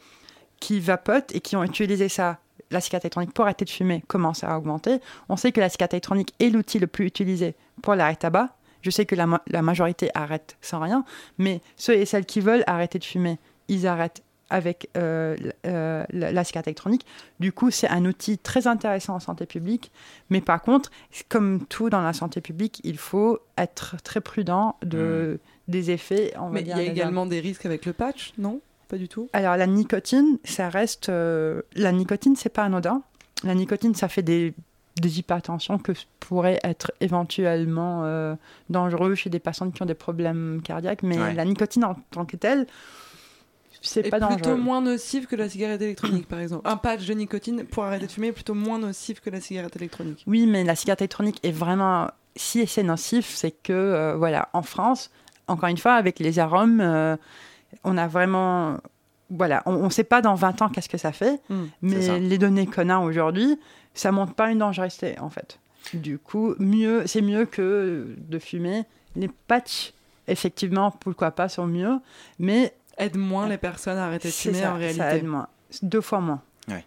[SPEAKER 12] qui vapotent et qui ont utilisé ça, la cigarette électronique, pour arrêter de fumer commence à augmenter. On sait que la cigarette électronique est l'outil le plus utilisé pour l'arrêt tabac. Je sais que la majorité arrête sans rien, mais ceux et celles qui veulent arrêter de fumer, ils arrêtent avec euh, euh, la, cigarette électronique. Du coup, c'est un outil très intéressant en santé publique. Mais par contre, comme tout dans la santé publique, il faut être très prudent de, des effets. on
[SPEAKER 9] Mais il y a également des risques avec le patch, non? Pas du tout?
[SPEAKER 12] Alors la nicotine, ça reste euh, la nicotine, c'est pas anodin. La nicotine, ça fait des, des hypertensions que pourraient être éventuellement euh, dangereux chez des personnes qui ont des problèmes cardiaques, mais
[SPEAKER 9] Ouais.
[SPEAKER 12] la nicotine en tant que telle, c'est
[SPEAKER 9] est
[SPEAKER 12] pas
[SPEAKER 9] plutôt
[SPEAKER 12] dangereux.
[SPEAKER 9] moins nocif que la cigarette électronique, par exemple. Un patch de nicotine pour arrêter de fumer est plutôt moins nocif que la cigarette électronique.
[SPEAKER 12] Oui, mais la cigarette électronique est vraiment si c'est nocif, c'est que euh, voilà, en France, encore une fois, avec les arômes, euh, on a vraiment voilà, on ne sait pas dans 20 ans qu'est-ce que ça fait,
[SPEAKER 9] Mm,
[SPEAKER 10] ça.
[SPEAKER 12] mais les données qu'on a aujourd'hui, ça montre pas une dangerosité en fait. Du coup, mieux, c'est mieux que de fumer. Les patchs, effectivement, pourquoi pas, sont mieux, mais
[SPEAKER 9] aide moins les personnes à arrêter de fumer
[SPEAKER 12] ça,
[SPEAKER 9] en
[SPEAKER 12] ça
[SPEAKER 9] réalité.
[SPEAKER 12] aide moins, deux fois moins.
[SPEAKER 10] Ouais.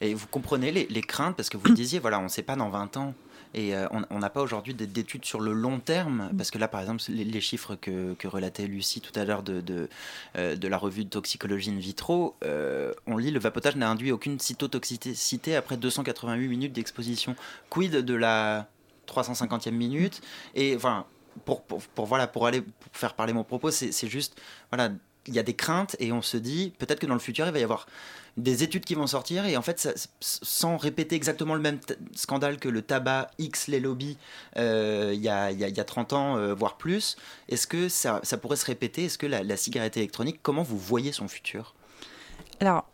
[SPEAKER 10] Et vous comprenez les, les craintes parce que vous le disiez, voilà, on ne sait pas dans 20 ans. Et euh, on n'a pas aujourd'hui d'études sur le long terme, parce que là, par exemple, les, les chiffres que, que relatait Lucie tout à l'heure de, de, euh, de la revue de toxicologie in vitro, euh, on lit le vapotage n'a induit aucune cytotoxicité après 288 minutes d'exposition. Quid de la 350e minute? Et enfin, pour, pour, pour, voilà, pour aller pour faire parler mon propos, c'est c'est juste, voilà, il y a des craintes et on se dit peut-être que dans le futur, il va y avoir des études qui vont sortir et en fait, sans répéter exactement le même scandale que le tabac X, les lobbies, euh, il y, a, y y a 30 ans, euh, voire plus, est-ce que ça, ça pourrait se répéter? Est-ce que la, la cigarette électronique, comment vous voyez son futur?
[SPEAKER 12] Alors,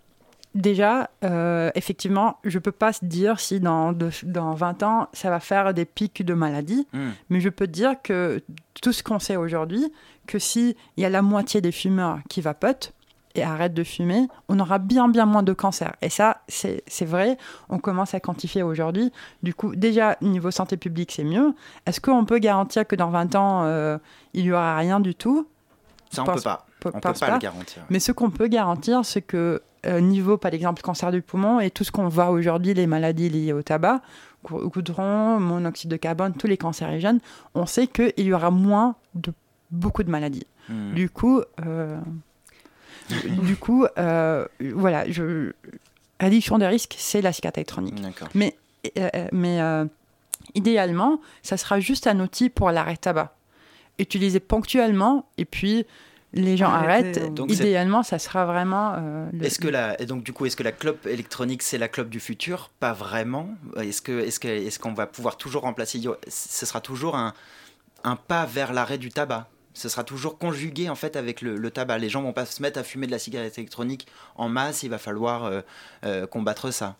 [SPEAKER 12] déjà, euh, effectivement, je ne peux pas se dire si dans, de- dans 20 ans, ça va faire des pics de maladies,
[SPEAKER 10] Hmm.
[SPEAKER 12] mais je peux dire que tout ce qu'on sait aujourd'hui, que s'il y a la moitié des fumeurs qui vapotent et arrêtent de fumer, on aura bien, bien moins de cancer. Et ça, c'est vrai, on commence à quantifier aujourd'hui. Du coup, déjà, niveau santé publique, c'est mieux. Est-ce qu'on peut garantir que dans 20 ans, euh, il n'y aura rien du tout?
[SPEAKER 10] Ça, on
[SPEAKER 12] pense-
[SPEAKER 10] peut pas.
[SPEAKER 12] pe-
[SPEAKER 10] On peut pas le garantir.
[SPEAKER 12] Mais ce qu'on peut garantir, c'est que niveau, par exemple, cancer du poumon et tout ce qu'on voit aujourd'hui, les maladies liées au tabac, gou- goudron, monoxyde de carbone, tous les cancérigènes, on sait qu'il y aura moins de beaucoup de maladies.
[SPEAKER 10] Hmm.
[SPEAKER 12] Du coup, euh, du coup, euh, voilà, je, des risques, c'est la cigarette électronique. Mais, euh, mais euh, idéalement, ça sera juste un outil pour l'arrêt tabac. Utilisé ponctuellement et puis les gens
[SPEAKER 10] Arrêtez,
[SPEAKER 12] arrêtent.
[SPEAKER 10] donc
[SPEAKER 12] idéalement, ça sera vraiment. euh, le-
[SPEAKER 10] Est-ce que la, et donc du coup, est-ce que la clope électronique c'est la clope du futur? Pas vraiment. Est-ce que, est-ce que, est-ce qu'on va pouvoir toujours remplacer Ce sera toujours un, un pas vers l'arrêt du tabac. Ce sera toujours conjugué en fait avec le, le tabac. Les gens vont pas se mettre à fumer de la cigarette électronique en masse. Il va falloir euh, euh, combattre ça.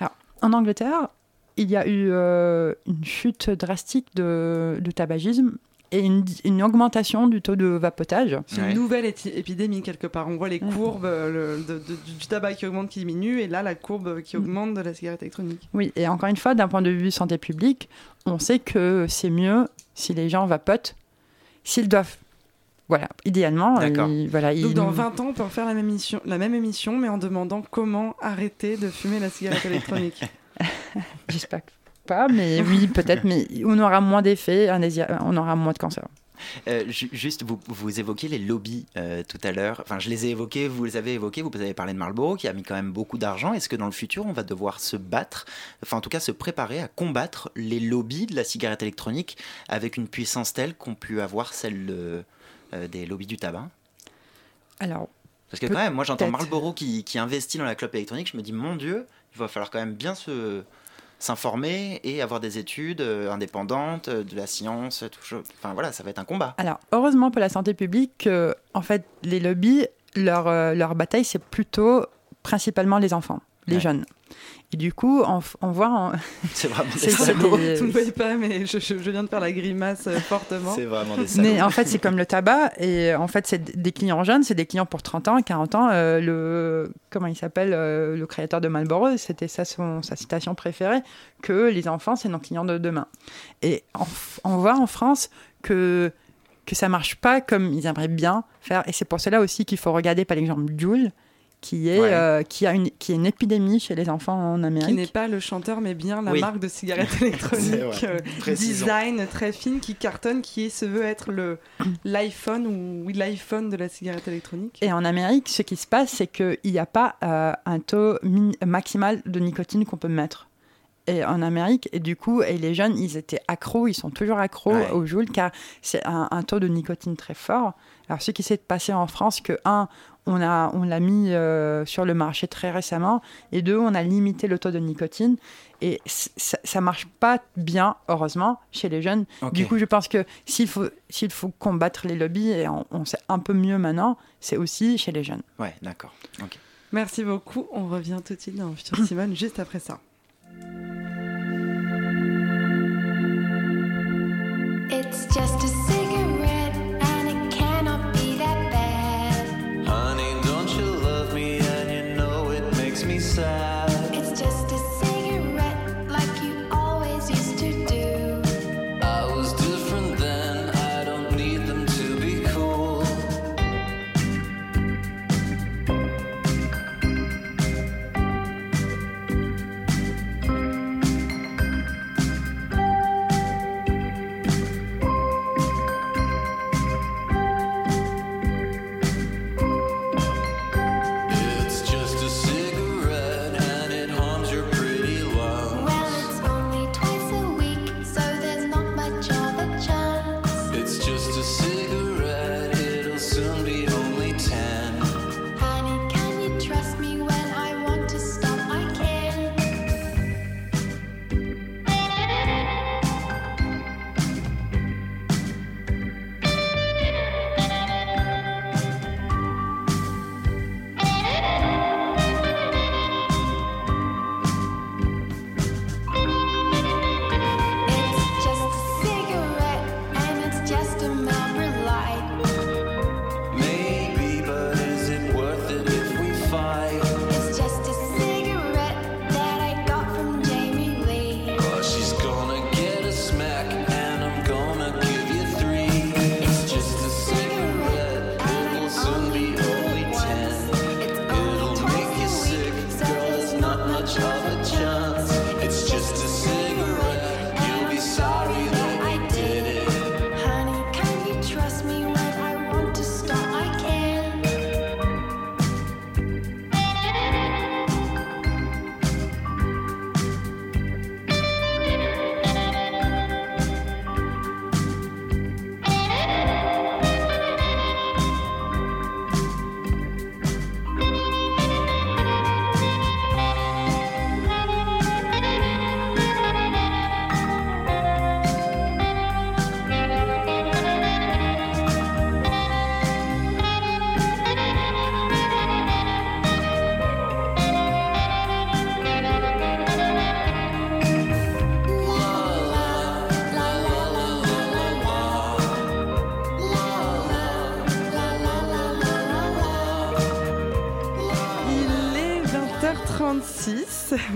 [SPEAKER 12] Alors, en Angleterre, il y a eu une chute drastique de, de tabagisme et une, une augmentation du taux de vapotage.
[SPEAKER 9] C'est une nouvelle épidémie quelque part. On voit les courbes euh, le- de- de- du tabac qui augmente, qui diminue, et là la courbe qui augmente de la cigarette électronique.
[SPEAKER 12] Oui, et encore une fois, d'un point de vue santé publique, on sait que c'est mieux si les gens vapotent, s'ils doivent. Voilà, idéalement.
[SPEAKER 10] D'accord.
[SPEAKER 12] ils- voilà,
[SPEAKER 9] Donc dans 20 ans, on peut en faire la même émission, la même émission, mais en demandant comment arrêter de fumer la cigarette électronique.
[SPEAKER 12] J'espère pas, mais oui, peut-être, mais on aura moins d'effets, on aura moins de cancer.
[SPEAKER 10] Euh, ju- juste, vous, vous évoquiez les lobbies euh, tout à l'heure. Enfin, je les ai évoqués, vous les avez évoqués. Vous avez parlé de Marlboro qui a mis quand même beaucoup d'argent. Est-ce que dans le futur, on va devoir se battre, enfin en tout cas se préparer à combattre les lobbies de la cigarette électronique avec une puissance telle qu'ont pu avoir celle euh, euh, des lobbies du tabac?
[SPEAKER 12] Alors,
[SPEAKER 10] Parce que quand même, moi j'entends. Marlboro qui, qui investit dans la clope électronique. Je me dis, mon Dieu, il va falloir quand même bien se s'informer et avoir des études euh, indépendantes, euh, de la science, tout. Enfin voilà, ça va être un combat.
[SPEAKER 12] Alors, heureusement pour la santé publique, euh, en fait, les lobbies, leur, euh, leur bataille, c'est plutôt principalement les enfants, les
[SPEAKER 10] Ouais.
[SPEAKER 12] jeunes. Et du coup, on, on voit. en-
[SPEAKER 10] C'est vraiment des salauds.
[SPEAKER 12] des-
[SPEAKER 9] Vous ne voyez pas, mais je, je- je viens de faire la grimace euh, fortement.
[SPEAKER 10] C'est vraiment des salauds.
[SPEAKER 12] Mais en fait, c'est comme le tabac. Et en fait, c'est des clients jeunes, c'est des clients pour 30 ans, 40 ans. Euh, le, comment il s'appelle euh, Le créateur de Marlboro, c'était ça son, sa citation préférée que les enfants, c'est nos clients de demain. Et en- on voit en France que, que ça marche pas comme ils aimeraient bien faire. Et c'est pour cela aussi qu'il faut regarder, par exemple, Jules. Qui, est,
[SPEAKER 9] Ouais.
[SPEAKER 12] euh, qui, a une, qui est une épidémie chez les enfants en Amérique.
[SPEAKER 9] Qui n'est pas le chanteur, mais bien la
[SPEAKER 12] Oui.
[SPEAKER 9] marque de cigarette
[SPEAKER 12] C'est
[SPEAKER 9] électronique,
[SPEAKER 12] vrai.
[SPEAKER 9] euh, design très fine, qui cartonne, qui se veut être le l'iPhone ou oui, l'iPhone de la cigarette électronique.
[SPEAKER 12] Et en Amérique, ce qui se passe, c'est qu'il n'y a pas euh, un taux min- maximal de nicotine qu'on peut mettre. Et en Amérique, et du coup, et les jeunes, ils étaient accros, ils sont toujours accros
[SPEAKER 10] Ouais.
[SPEAKER 12] au Joule, car c'est un, un taux de nicotine très fort. Alors, ce qui s'est passé en France, que un, on a, on l'a mis euh, sur le marché très récemment, et deux, on a limité le taux de nicotine, et ça, ça marche pas bien, heureusement, chez les jeunes.
[SPEAKER 10] Ok.
[SPEAKER 12] Du coup, je pense que s'il faut, s'il faut combattre les lobbies, et on, on sait un peu mieux maintenant, c'est aussi chez les jeunes.
[SPEAKER 10] Ouais, d'accord. Ok.
[SPEAKER 9] Merci beaucoup. On revient tout de suite dans Future Simone juste après ça.
[SPEAKER 14] It's just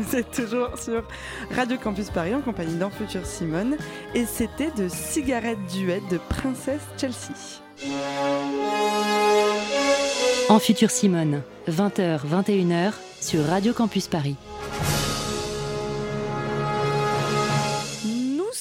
[SPEAKER 9] Vous êtes toujours sur Radio Campus Paris en compagnie d'En Futur Simone et c'était de Cigarette Duet de Princesse Chelsea.
[SPEAKER 8] En futur Simone, 20h, 21h sur Radio Campus Paris.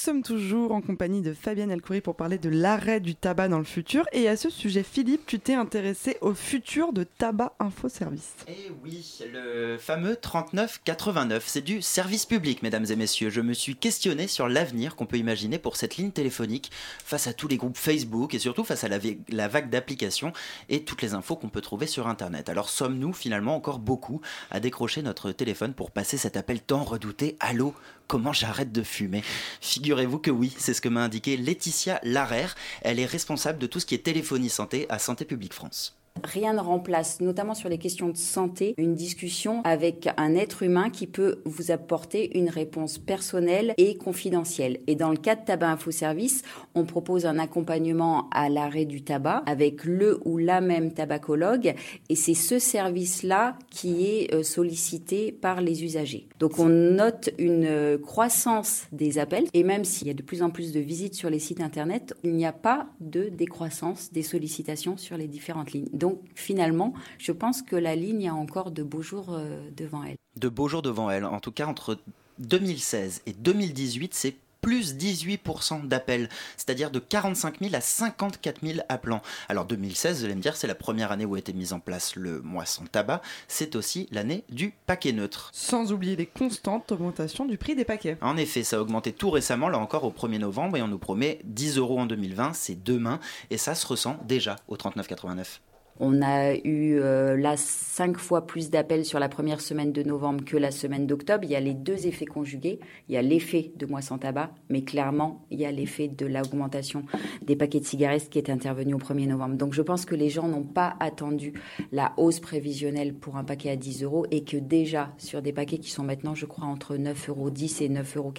[SPEAKER 9] Sommes toujours en compagnie de Fabienne Elcoury pour parler de l'arrêt du tabac dans le futur. Et à ce sujet, Philippe, tu t'es intéressé au futur de Tabac Info Service.
[SPEAKER 10] Eh oui, le fameux 3989, c'est du service public, mesdames et messieurs. Je me suis questionné sur l'avenir qu'on peut imaginer pour cette ligne téléphonique face à tous les groupes Facebook et surtout face à la, la vague d'applications et toutes les infos qu'on peut trouver sur Internet. Alors sommes-nous finalement encore beaucoup à décrocher notre téléphone pour passer cet appel tant redouté? Allô? Comment j'arrête de fumer Figurez-vous que oui, c'est ce que m'a indiqué Laetitia Larère. Elle est responsable de tout ce qui est téléphonie santé à Santé publique France.
[SPEAKER 15] Rien ne remplace, notamment sur les questions de santé, une discussion avec un être humain qui peut vous apporter une réponse personnelle et confidentielle. Et dans le cas de Tabac Info Service, on propose un accompagnement à l'arrêt du tabac avec le ou la même tabacologue. Et c'est ce service-là qui est euh, sollicité par les usagers. Donc on note une euh, croissance des appels. Et même s'il y a de plus en plus de visites sur les sites internet, il n'y a pas de décroissance des sollicitations sur les différentes lignes. Finalement, je pense que la ligne a encore de beaux jours euh, devant elle.
[SPEAKER 10] de beaux jours devant elle. En tout cas, entre 2016 et 2018, c'est plus 18% d'appels, c'est-à-dire de 45 000 à 54 000 appelants. Alors 2016, vous allez me dire, c'est la première année où a été mise en place le mois sans tabac, c'est aussi l'année du paquet neutre.
[SPEAKER 9] Sans oublier les constantes augmentations du prix des paquets.
[SPEAKER 10] En effet, ça a augmenté tout récemment, là encore au 1er novembre, et on nous promet 10 euros en 2020, c'est demain, et ça se ressent déjà au 39,89.
[SPEAKER 15] On a eu euh, là cinq fois plus d'appels sur la première semaine de novembre que la semaine d'octobre. Il y a les deux effets conjugués. Il y a l'effet de mois sans tabac, mais clairement, il y a l'effet de l'augmentation des paquets de cigarettes qui est intervenu au 1er novembre. Donc je pense que les gens n'ont pas attendu la hausse prévisionnelle pour un paquet à 10 euros et que déjà sur des paquets qui sont maintenant, je crois, entre 9,10 euros et 9,80 euros,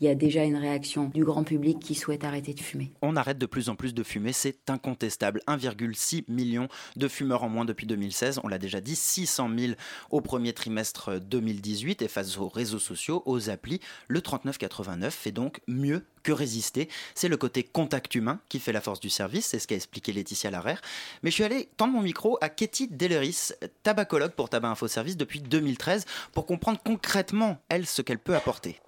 [SPEAKER 15] il y a déjà une réaction du grand public qui souhaite arrêter de fumer.
[SPEAKER 10] On arrête de plus en plus de fumer, c'est incontestable. 1,6 million de fumeurs en moins depuis 2016, on l'a déjà dit, 600 000 au premier trimestre 2018 et face aux réseaux sociaux, aux applis, le 3989 fait donc mieux que résister. C'est le côté contact humain qui fait la force du service, c'est ce qu'a expliqué Laetitia Larère. Mais je suis allé tendre mon micro à Katie Delleris, tabacologue pour Tabac Info Service depuis 2013, pour comprendre concrètement, elle, ce qu'elle peut apporter.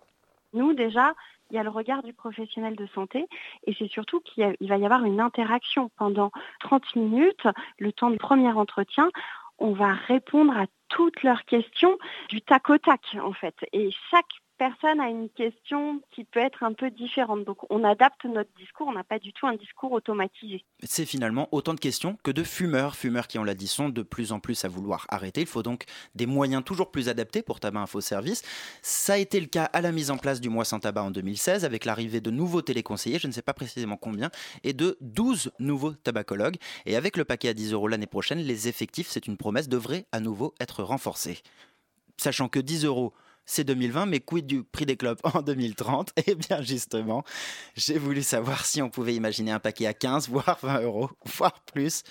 [SPEAKER 16] Nous, déjà, il y a le regard du professionnel de santé et c'est surtout qu'il va y avoir une interaction pendant 30 minutes, le temps du premier entretien. On va répondre à toutes leurs questions du tac au tac, en fait. Et chaque personne a une question qui peut être un peu différente. Donc, on adapte notre discours. On n'a pas du tout un discours automatisé.
[SPEAKER 10] c'est finalement autant de questions que de fumeurs. Fumeurs qui, on l'a dit, sont de plus en plus à vouloir arrêter. Il faut donc des moyens toujours plus adaptés pour Tabac Info Service. Ça a été le cas à la mise en place du mois sans tabac en 2016 avec l'arrivée de nouveaux téléconseillers, je ne sais pas précisément combien, et de 12 nouveaux tabacologues. Et avec le paquet à 10 euros l'année prochaine, les effectifs, c'est une promesse, devraient à nouveau être renforcés. Sachant que 10 euros, c'est 2020, mais quid du prix des clopes en 2030 Eh bien justement, j'ai voulu savoir si on pouvait imaginer un paquet à 15, voire 20 euros, voire plus.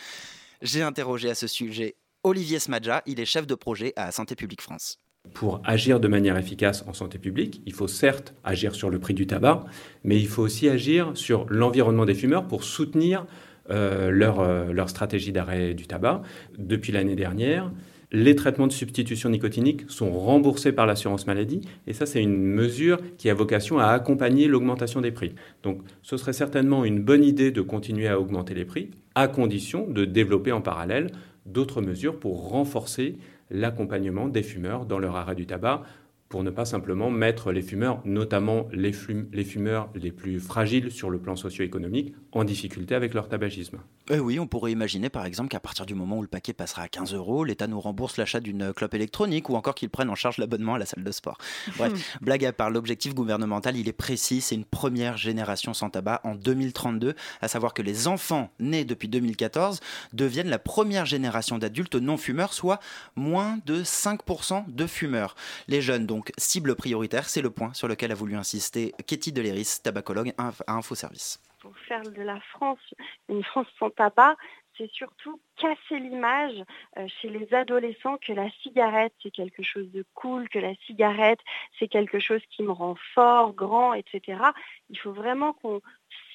[SPEAKER 10] J'ai interrogé à ce sujet Olivier Smadja, il est chef de projet à Santé publique France.
[SPEAKER 17] Pour agir de manière efficace en santé publique, il faut certes agir sur le prix du tabac, mais il faut aussi agir sur l'environnement des fumeurs pour soutenir euh, leur, euh, leur stratégie d'arrêt du tabac. Depuis l'année dernière, les traitements de substitution nicotinique sont remboursés par l'assurance maladie, et ça c'est une mesure qui a vocation à accompagner l'augmentation des prix. Donc ce serait certainement une bonne idée de continuer à augmenter les prix, à condition de développer en parallèle d'autres mesures pour renforcer l'accompagnement des fumeurs dans leur arrêt du tabac, pour ne pas simplement mettre les fumeurs, notamment les, fum- les fumeurs les plus fragiles sur le plan socio-économique, en difficulté avec leur tabagisme.
[SPEAKER 10] Eh oui, on pourrait imaginer par exemple qu'à partir du moment où le paquet passera à 15 euros, l'État nous rembourse l'achat d'une clope électronique ou encore qu'il prenne en charge l'abonnement à la salle de sport. Bref, blague à part, l'objectif gouvernemental, il est précis, c'est une première génération sans tabac en 2032, à savoir que les enfants nés depuis 2014 deviennent la première génération d'adultes non fumeurs, soit moins de 5% de fumeurs. Les jeunes, donc donc cible prioritaire. C'est le point sur lequel a voulu insister Katie Deléris, tabacologue à InfoService.
[SPEAKER 16] Pour faire de la France une France sans tabac, c'est surtout casser l'image euh, chez les adolescents que la cigarette c'est quelque chose de cool, que la cigarette c'est quelque chose qui me rend fort, grand, etc. Il faut vraiment qu'on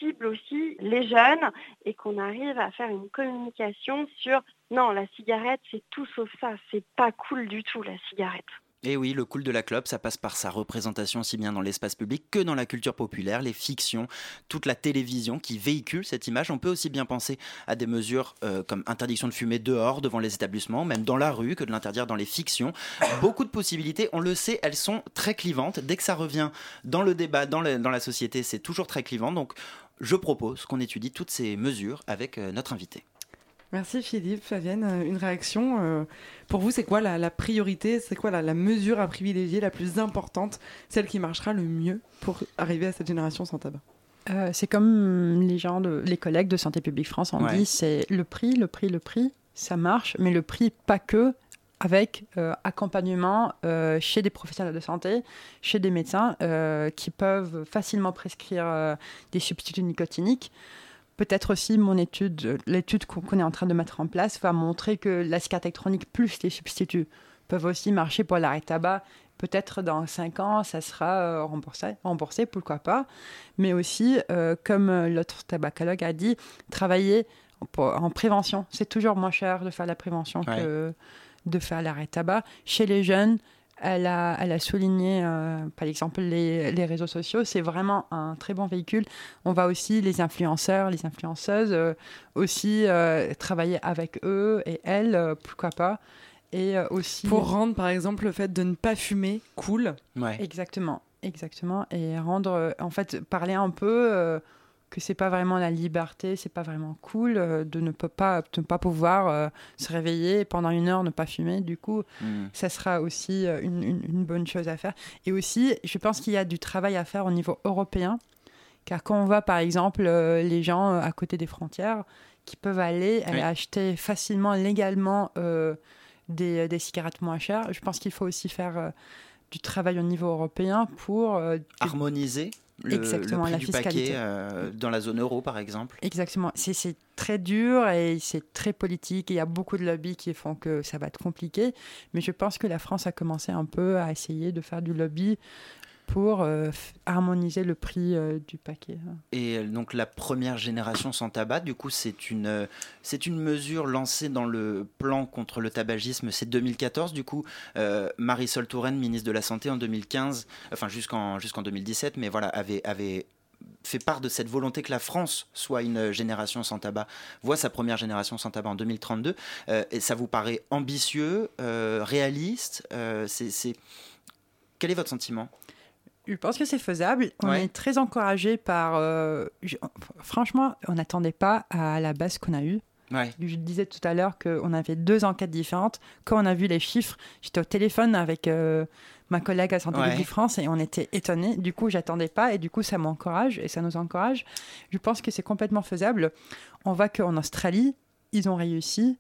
[SPEAKER 16] cible aussi les jeunes et qu'on arrive à faire une communication sur non, la cigarette c'est tout sauf ça, c'est pas cool du tout la cigarette.
[SPEAKER 10] Et oui, le cool de la clope, ça passe par sa représentation aussi bien dans l'espace public que dans la culture populaire, les fictions, toute la télévision qui véhicule cette image. On peut aussi bien penser à des mesures euh, comme interdiction de fumer dehors, devant les établissements, même dans la rue, que de l'interdire dans les fictions. Beaucoup de possibilités, on le sait, elles sont très clivantes. Dès que ça revient dans le débat, dans la société, c'est toujours très clivant. Donc je propose qu'on étudie toutes ces mesures avec euh, notre invité.
[SPEAKER 9] Merci Philippe, Fabienne. Euh, Une réaction euh, Pour vous, c'est quoi la, la priorité C'est quoi la, la mesure à privilégier, la plus importante, celle qui marchera le mieux pour arriver à cette génération sans tabac?
[SPEAKER 12] Euh, c'est comme les gens, de, les collègues de Santé publique France ont
[SPEAKER 9] Ouais.
[SPEAKER 12] dit, c'est le prix, le prix, le prix, ça marche, mais le prix pas que, avec euh, accompagnement euh, chez des professionnels de santé, chez des médecins euh, qui peuvent facilement prescrire euh, des substituts nicotiniques. Peut-être aussi mon étude, l'étude qu'on est en train de mettre en place va montrer que la cigarette électronique plus les substituts peuvent aussi marcher pour l'arrêt tabac. Peut-être dans 5 ans, ça sera euh, remboursé, remboursé, pourquoi pas. Mais aussi, euh, comme euh, l'autre tabacologue a dit, travailler pour- en prévention. C'est toujours moins cher de faire la prévention
[SPEAKER 10] Ouais.
[SPEAKER 12] que de faire l'arrêt tabac. Chez les jeunes, elle a, elle a souligné, euh, par exemple, les, les réseaux sociaux, c'est vraiment un très bon véhicule. On va aussi, les influenceurs, les influenceuses, euh, aussi euh, travailler avec eux et elles, euh, pourquoi pas. Et euh, aussi...
[SPEAKER 9] Pour rendre, par exemple, le fait de ne pas fumer cool.
[SPEAKER 12] Exactement, exactement. Et rendre, en fait, parler un peu euh, que c'est pas vraiment la liberté, c'est pas vraiment cool euh, de ne peut pas, de ne pas pouvoir euh, se réveiller pendant une heure, ne pas fumer. Du coup,
[SPEAKER 10] Mm.
[SPEAKER 12] ça sera aussi euh, une, une- une bonne chose à faire. Et aussi, je pense qu'il y a du travail à faire au niveau européen. Car quand on voit, par exemple, les gens à côté des frontières qui peuvent aller
[SPEAKER 10] Oui.
[SPEAKER 12] acheter facilement, légalement des, des cigarettes moins chères, je pense qu'il faut aussi faire du travail au niveau européen pour
[SPEAKER 10] Harmoniser le, le
[SPEAKER 12] Exactement,
[SPEAKER 10] prix
[SPEAKER 12] la
[SPEAKER 10] du
[SPEAKER 12] fiscalité.
[SPEAKER 10] paquet euh, dans la zone euro, par exemple.
[SPEAKER 12] Exactement. C'est- C'est très dur et c'est très politique. et Il y a beaucoup de lobbies qui font que ça va être compliqué. Mais je pense que la France a commencé un peu à essayer de faire du lobby pour euh, harmoniser le prix euh, du paquet.
[SPEAKER 10] Et euh, donc la première génération sans tabac, du coup, c'est une, une mesure lancée dans le plan contre le tabagisme, c'est 2014. Du coup, Marisol Touraine, ministre de la Santé en 2015, enfin jusqu'en jusqu'en 2017, mais voilà, avait, avait fait part de cette volonté que la France soit une génération sans tabac, voit sa première génération sans tabac en 2032. Euh, et ça vous paraît ambitieux, réaliste c'est- Quel est votre sentiment?
[SPEAKER 12] Je pense que c'est faisable. On
[SPEAKER 10] Ouais.
[SPEAKER 12] est très encouragé par. euh, je- franchement, on n'attendait pas à la base qu'on a eue.
[SPEAKER 10] Ouais.
[SPEAKER 12] Je disais tout à l'heure qu'on avait deux enquêtes différentes. Quand on a vu les chiffres, j'étais au téléphone avec euh, ma collègue à Santé
[SPEAKER 10] Ouais.
[SPEAKER 12] publique France et on était étonnés. Du coup, j'attendais pas et du coup, ça m'encourage et ça nous encourage. Je pense que c'est complètement faisable. On voit qu'en Australie, ils ont réussi.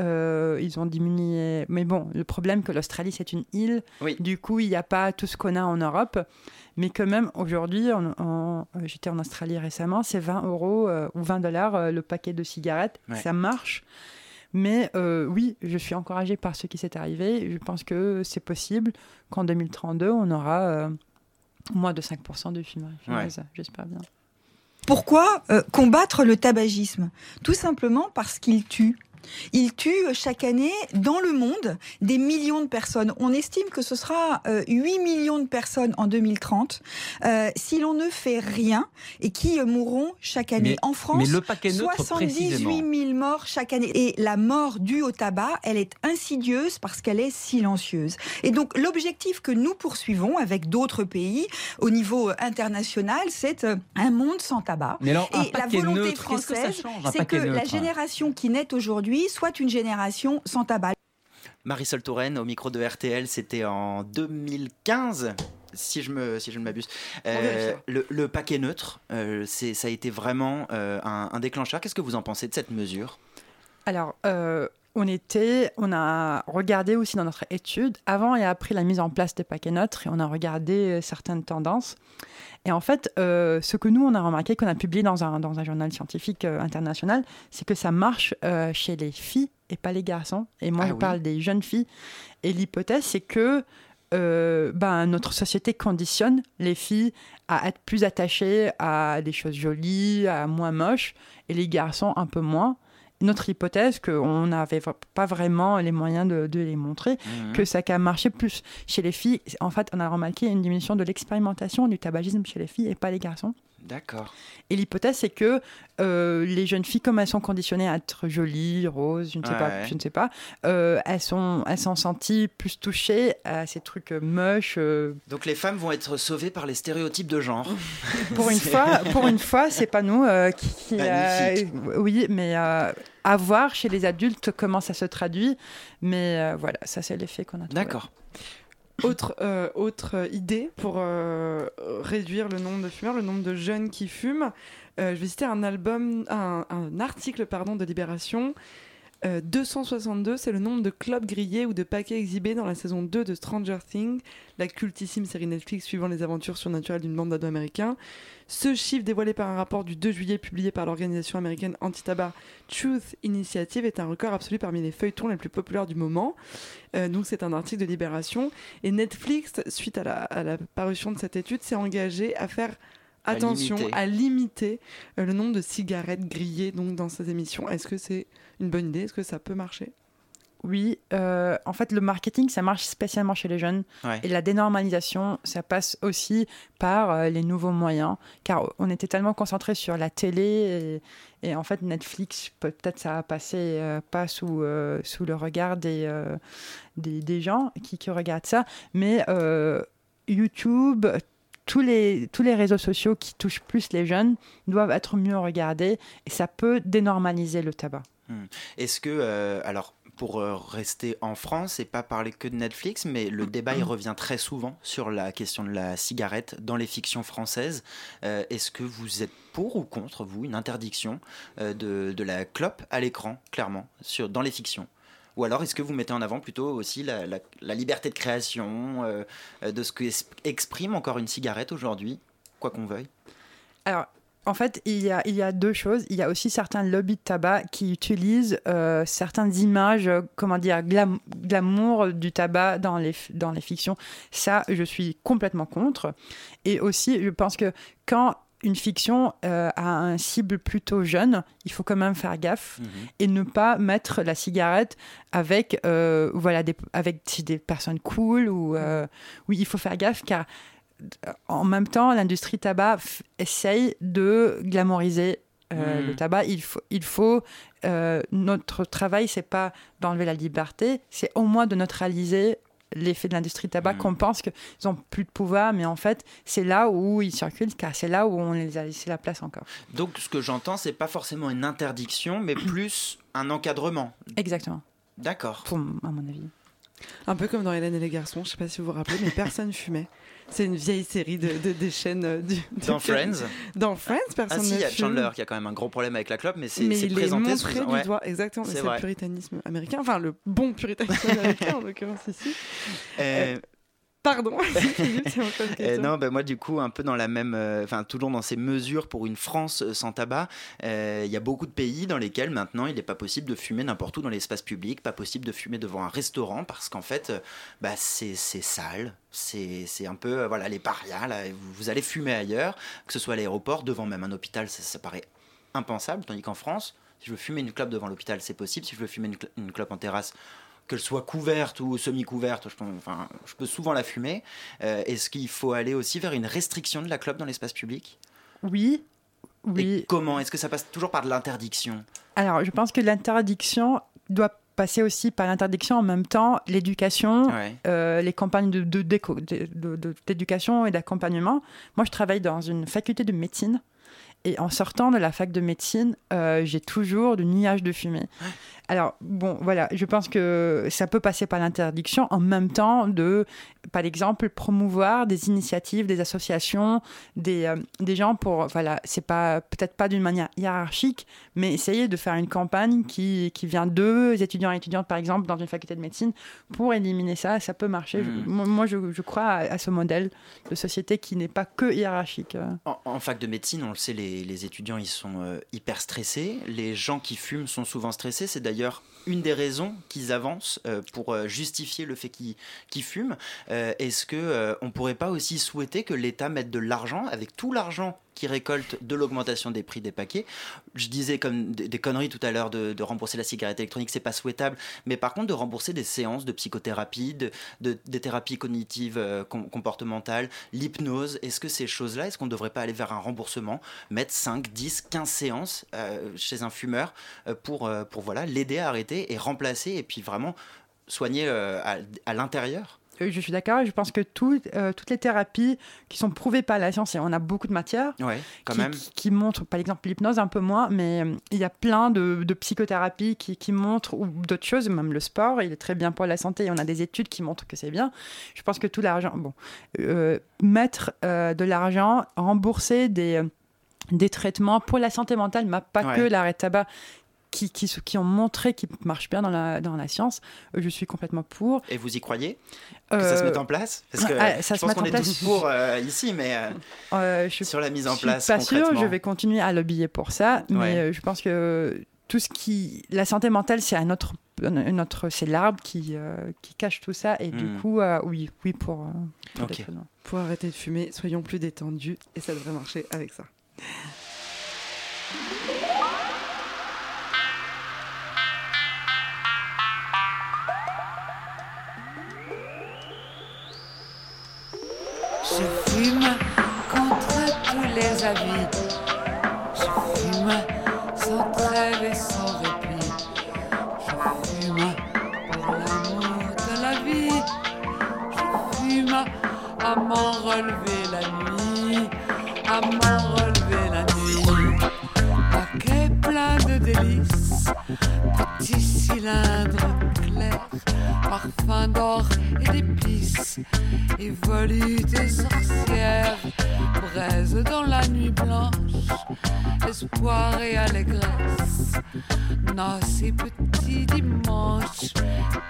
[SPEAKER 12] Euh, ils ont diminué. Mais bon, le problème que l'Australie, c'est une île. Du coup, il n'y a pas tout ce qu'on a en Europe. Mais quand même, aujourd'hui, euh, j'étais en Australie récemment, c'est 20 euros euh, ou 20 dollars euh, le paquet de cigarettes.
[SPEAKER 10] Ouais.
[SPEAKER 12] Ça marche. Mais euh, oui, je suis encouragée par ce qui s'est arrivé. Je pense que c'est possible qu'en 2032, on aura euh, moins de 5% de fumeurs fumeuses. J'espère bien.
[SPEAKER 18] Pourquoi euh, combattre le tabagisme? Tout simplement parce qu'il tue. Il tue euh, chaque année dans le monde des millions de personnes. On estime que ce sera euh, 8 millions de personnes en 2030 euh, si l'on ne fait rien et qui euh, mourront chaque année.
[SPEAKER 19] Mais-
[SPEAKER 18] en France,
[SPEAKER 19] mais le paquet neutre,
[SPEAKER 18] 78
[SPEAKER 19] précisément.
[SPEAKER 18] 000 morts chaque année. Et la mort due au tabac, elle est insidieuse parce qu'elle est silencieuse. Et donc l'objectif que nous poursuivons avec d'autres pays au niveau euh, international, c'est euh, un monde sans tabac.
[SPEAKER 19] Mais alors, un
[SPEAKER 18] Et la volonté
[SPEAKER 19] neutre,
[SPEAKER 18] française, c'est que la
[SPEAKER 19] neutre
[SPEAKER 18] génération qui naît aujourd'hui soit une génération sans tabac.
[SPEAKER 10] Marisol Touraine au micro de RTL, c'était en 2015. Si je, me, si je ne m'abuse. Euh, le, le paquet neutre, euh, c'est, ça a été vraiment euh, un, un déclencheur. Qu'est-ce que vous en pensez de cette mesure?
[SPEAKER 12] Alors, euh, on était, on a regardé aussi dans notre étude, avant et après la mise en place des paquets neutres, et on a regardé euh, certaines tendances. Et en fait, euh, ce que nous, on a remarqué, qu'on a publié dans un, dans un journal scientifique euh, international, c'est que ça marche euh, chez les filles et pas les garçons. Et moi,
[SPEAKER 10] Ah
[SPEAKER 12] je
[SPEAKER 10] oui.
[SPEAKER 12] parle des jeunes filles. Et l'hypothèse, c'est que euh, ben, notre société conditionne les filles à être plus attachées à des choses jolies, à moins moches, et les garçons un peu moins. Notre hypothèse, qu'on n'avait pas vraiment les moyens de, de les montrer,
[SPEAKER 10] Mhm.
[SPEAKER 12] que ça a marché plus chez les filles. En fait, on a remarqué une diminution de l'expérimentation du tabagisme chez les filles et pas les garçons.
[SPEAKER 10] D'accord.
[SPEAKER 12] Et l'hypothèse, c'est que euh, les jeunes filles, comme elles sont conditionnées à être jolies, roses, je ne sais
[SPEAKER 10] Ouais.
[SPEAKER 12] pas, je ne sais pas, euh, elles sont, elles sont senties plus touchées à ces trucs euh, moches. euh.
[SPEAKER 10] Donc les femmes vont être sauvées par les stéréotypes de genre.
[SPEAKER 12] Pour une fois, pour une fois, c'est pas nous qui. oui, mais à voir chez les adultes comment ça se traduit. Mais euh, voilà, ça c'est l'effet qu'on a.
[SPEAKER 10] D'accord.
[SPEAKER 9] Autre, euh, autre idée pour euh, réduire le nombre de fumeurs, le nombre de jeunes qui fument. Euh, je vais citer un album, un, un article pardon de Libération. Euh, 262, c'est le nombre de clubs grillés ou de paquets exhibés dans la saison 2 de Stranger Things, la cultissime série Netflix suivant les aventures surnaturelles d'une bande d'ados américains. Ce chiffre dévoilé par un rapport du 2 juillet publié par l'organisation américaine anti-tabac Truth Initiative est un record absolu parmi les feuilletons les plus populaires du moment. Euh, donc c'est un article de Libération. Et Netflix, suite à la parution de cette étude, s'est engagé à faire
[SPEAKER 10] À
[SPEAKER 9] attention
[SPEAKER 10] limiter.
[SPEAKER 9] à limiter euh, le nombre de cigarettes grillées donc, dans ces émissions. Est-ce que c'est une bonne idée? Est-ce que ça peut marcher?
[SPEAKER 12] Oui, euh, en fait, le marketing, ça marche spécialement chez les jeunes.
[SPEAKER 10] Ouais.
[SPEAKER 12] Et la dénormalisation, ça passe aussi par euh, les nouveaux moyens. Car on était tellement concentré sur la télé et, et en fait, Netflix, peut-être ça a passé euh, pas sous, euh, sous le regard des, euh, des, des gens qui, qui regardent ça. Mais euh, YouTube, tous les, tous les réseaux sociaux qui touchent plus les jeunes doivent être mieux regardés et ça peut dénormaliser le tabac.
[SPEAKER 10] Hmm. Est-ce que, euh, alors, pour euh, rester en France et pas parler que de Netflix, mais le débat il revient très souvent sur la question de la cigarette dans les fictions françaises. Euh, Est-ce que vous êtes pour ou contre, vous, une interdiction euh, de, de la clope à l'écran, clairement, sur, dans les fictions? Ou alors est-ce que vous mettez en avant plutôt aussi la, liberté de création, euh, euh, de ce que exprime encore une cigarette aujourd'hui, quoi qu'on veuille?
[SPEAKER 12] Alors, en fait, il y, a, deux choses. Il y a aussi certains lobbies de tabac qui utilisent euh, certaines images, euh, comment dire, glam- glamour du tabac dans les, dans les fictions. Ça, je suis complètement contre. Et aussi, je pense que quand une fiction euh, a un cible plutôt jeune, il faut quand même faire gaffe et ne pas mettre la cigarette avec, euh, voilà, des, avec des personnes cool. Ou, euh, oui, il faut faire gaffe car en même temps, l'industrie tabac essaye de glamouriser euh,
[SPEAKER 10] Mhm.
[SPEAKER 12] le tabac. Il faut, il faut euh, notre travail, c'est pas d'enlever la liberté, c'est au moins de neutraliser l'effet de l'industrie tabac qu'on pense qu'ils ont plus de pouvoir, mais en fait, c'est là où ils circulent, car c'est là où on les a laissé la place encore.
[SPEAKER 10] Donc ce que j'entends, c'est pas forcément une interdiction, mais plus un encadrement.
[SPEAKER 12] Exactement.
[SPEAKER 10] D'accord.
[SPEAKER 12] À mon avis.
[SPEAKER 9] Un peu comme dans Hélène et les garçons, je sais pas si vous vous rappelez, mais personne fumait. C'est une vieille série de, de- des chaînes euh, du,
[SPEAKER 10] Dans Friends
[SPEAKER 9] Dans Friends, personne
[SPEAKER 10] Ah si, il y a. Chandler qui a quand même un gros problème avec la clope, mais c'est présenté sous
[SPEAKER 9] du
[SPEAKER 10] ouais.
[SPEAKER 9] doigt, exactement.
[SPEAKER 10] C'est
[SPEAKER 9] le puritanisme américain, enfin le bon puritanisme américain en l'occurrence ici.
[SPEAKER 10] Euh,
[SPEAKER 9] Pardon,
[SPEAKER 10] Euh, non, bah, moi du coup, un peu dans la même, euh, enfin toujours dans ces mesures pour une France euh, sans tabac, euh, il y a beaucoup de pays dans lesquels maintenant il n'est pas possible de fumer n'importe où dans l'espace public, pas possible de fumer devant un restaurant parce qu'en fait, bah, c'est c'est sale, c'est c'est un peu, voilà, les parias, là, vous, vous allez fumer ailleurs, que ce soit à l'aéroport, devant même un hôpital, ça, ça paraît impensable, tandis qu'en France, si je veux fumer une clope devant l'hôpital, c'est possible, si je veux fumer une, cl- une clope en terrasse, qu'elle soit couverte ou semi-couverte, je, peux- enfin, je peux souvent la fumer. Euh, Est-ce qu'il faut aller aussi vers une restriction de la clope dans l'espace public?
[SPEAKER 12] Oui. Oui.
[SPEAKER 10] Et comment? Est-ce que ça passe toujours par de l'interdiction?
[SPEAKER 12] Alors, je pense que l'interdiction doit passer aussi par l'interdiction en même temps l'éducation,
[SPEAKER 10] Ouais.
[SPEAKER 12] euh, les campagnes de- de- de- d'éducation et d'accompagnement. Moi, je travaille dans une faculté de médecine. Et en sortant de la fac de médecine, euh, j'ai toujours du nuage de fumée. Alors, bon, voilà, je pense que ça peut passer par l'interdiction en même temps de, par exemple, promouvoir des initiatives, des associations, des, euh, des gens pour, voilà, c'est pas, peut-être pas d'une manière hiérarchique, mais essayer de faire une campagne qui, qui vient d'eux, étudiants et étudiantes, par exemple, dans une faculté de médecine, pour éliminer ça. Ça peut marcher. Je-
[SPEAKER 10] Mm.
[SPEAKER 12] moi, je, je crois à, à ce modèle de société qui n'est pas que hiérarchique.
[SPEAKER 10] En, en fac de médecine, on le sait, les, les étudiants ils sont euh, hyper stressés. Les gens qui fument sont souvent stressés. C'est d'ailleurs d'ailleurs une des raisons qu'ils avancent euh, pour euh, justifier le fait qu'ils fument. Euh, Est-ce que euh, on pourrait pas aussi souhaiter que l'État mette de l'argent avec tout l'argent qui récolte de l'augmentation des prix des paquets? Je disais comme des, conneries tout à l'heure de, rembourser la cigarette électronique, c'est pas souhaitable, mais par contre de rembourser des séances de psychothérapie, de, de- des thérapies cognitives com- comportementales, l'hypnose, est-ce que ces choses-là, est-ce qu'on ne devrait pas aller vers un remboursement, mettre 5, 10, 15 séances chez un fumeur pour, pour voilà, l'aider à arrêter et remplacer et puis vraiment soigner euh, à, à l'intérieur
[SPEAKER 12] Je suis d'accord. Je pense que tout- euh, toutes les thérapies qui sont prouvées par la science, et on a beaucoup de matières
[SPEAKER 10] Ouais, quand
[SPEAKER 12] qui,
[SPEAKER 10] même.
[SPEAKER 12] qui- qui montrent, par exemple, l'hypnose un peu moins, mais euh, il y a plein de, de psychothérapies qui, qui montrent, ou d'autres choses, même le sport, il est très bien pour la santé. et On a des études qui montrent que c'est bien. Je pense que tout l'argent, bon, euh, mettre de l'argent, rembourser des, des traitements pour la santé mentale, mais pas
[SPEAKER 10] Ouais.
[SPEAKER 12] que l'arrêt de tabac. Qui, qui, qui ont montré qu'ils marchent bien dans la, dans la science, je suis complètement pour.
[SPEAKER 10] Et vous y croyez? Que ça se
[SPEAKER 12] Euh,
[SPEAKER 10] mette en place? Parce que
[SPEAKER 12] ah, ça
[SPEAKER 10] je
[SPEAKER 12] se
[SPEAKER 10] pense qu'on est
[SPEAKER 12] place.
[SPEAKER 10] tous pour euh, ici, mais euh,
[SPEAKER 12] Euh, je suis-
[SPEAKER 10] sur la mise en
[SPEAKER 12] je
[SPEAKER 10] place
[SPEAKER 12] suis pas sûre,
[SPEAKER 10] concrètement.
[SPEAKER 12] je vais continuer à lobbyer pour ça, mais
[SPEAKER 10] Ouais.
[SPEAKER 12] je pense que tout ce qui, la santé mentale, c'est un autre, un autre, c'est l'arbre qui euh, qui cache tout ça, et du
[SPEAKER 9] Hmm.
[SPEAKER 12] coup, euh, oui, oui pour. euh. Pour
[SPEAKER 9] arrêter de fumer, soyons plus détendus et ça devrait marcher avec ça.
[SPEAKER 19] Je fume sans trêve et sans répit. Je fume pour l'amour de la vie. Je fume à m'en relever la nuit. À m'en relever la nuit. Paquet plein de délices. Petit cylindre clair. Parfum d'or et d'épices. Et volutes sorcières. Braise dans la nuit blanche. Espoir et allégresse. Noces et petits dimanches.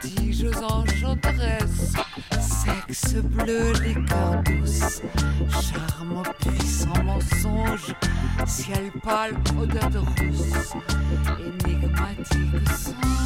[SPEAKER 19] Tiges enchanteresses. Sexe bleu, liqueur douce. Charme puissant mensonge. Ciel pâle, odeur de rousse. Énigmatique songe.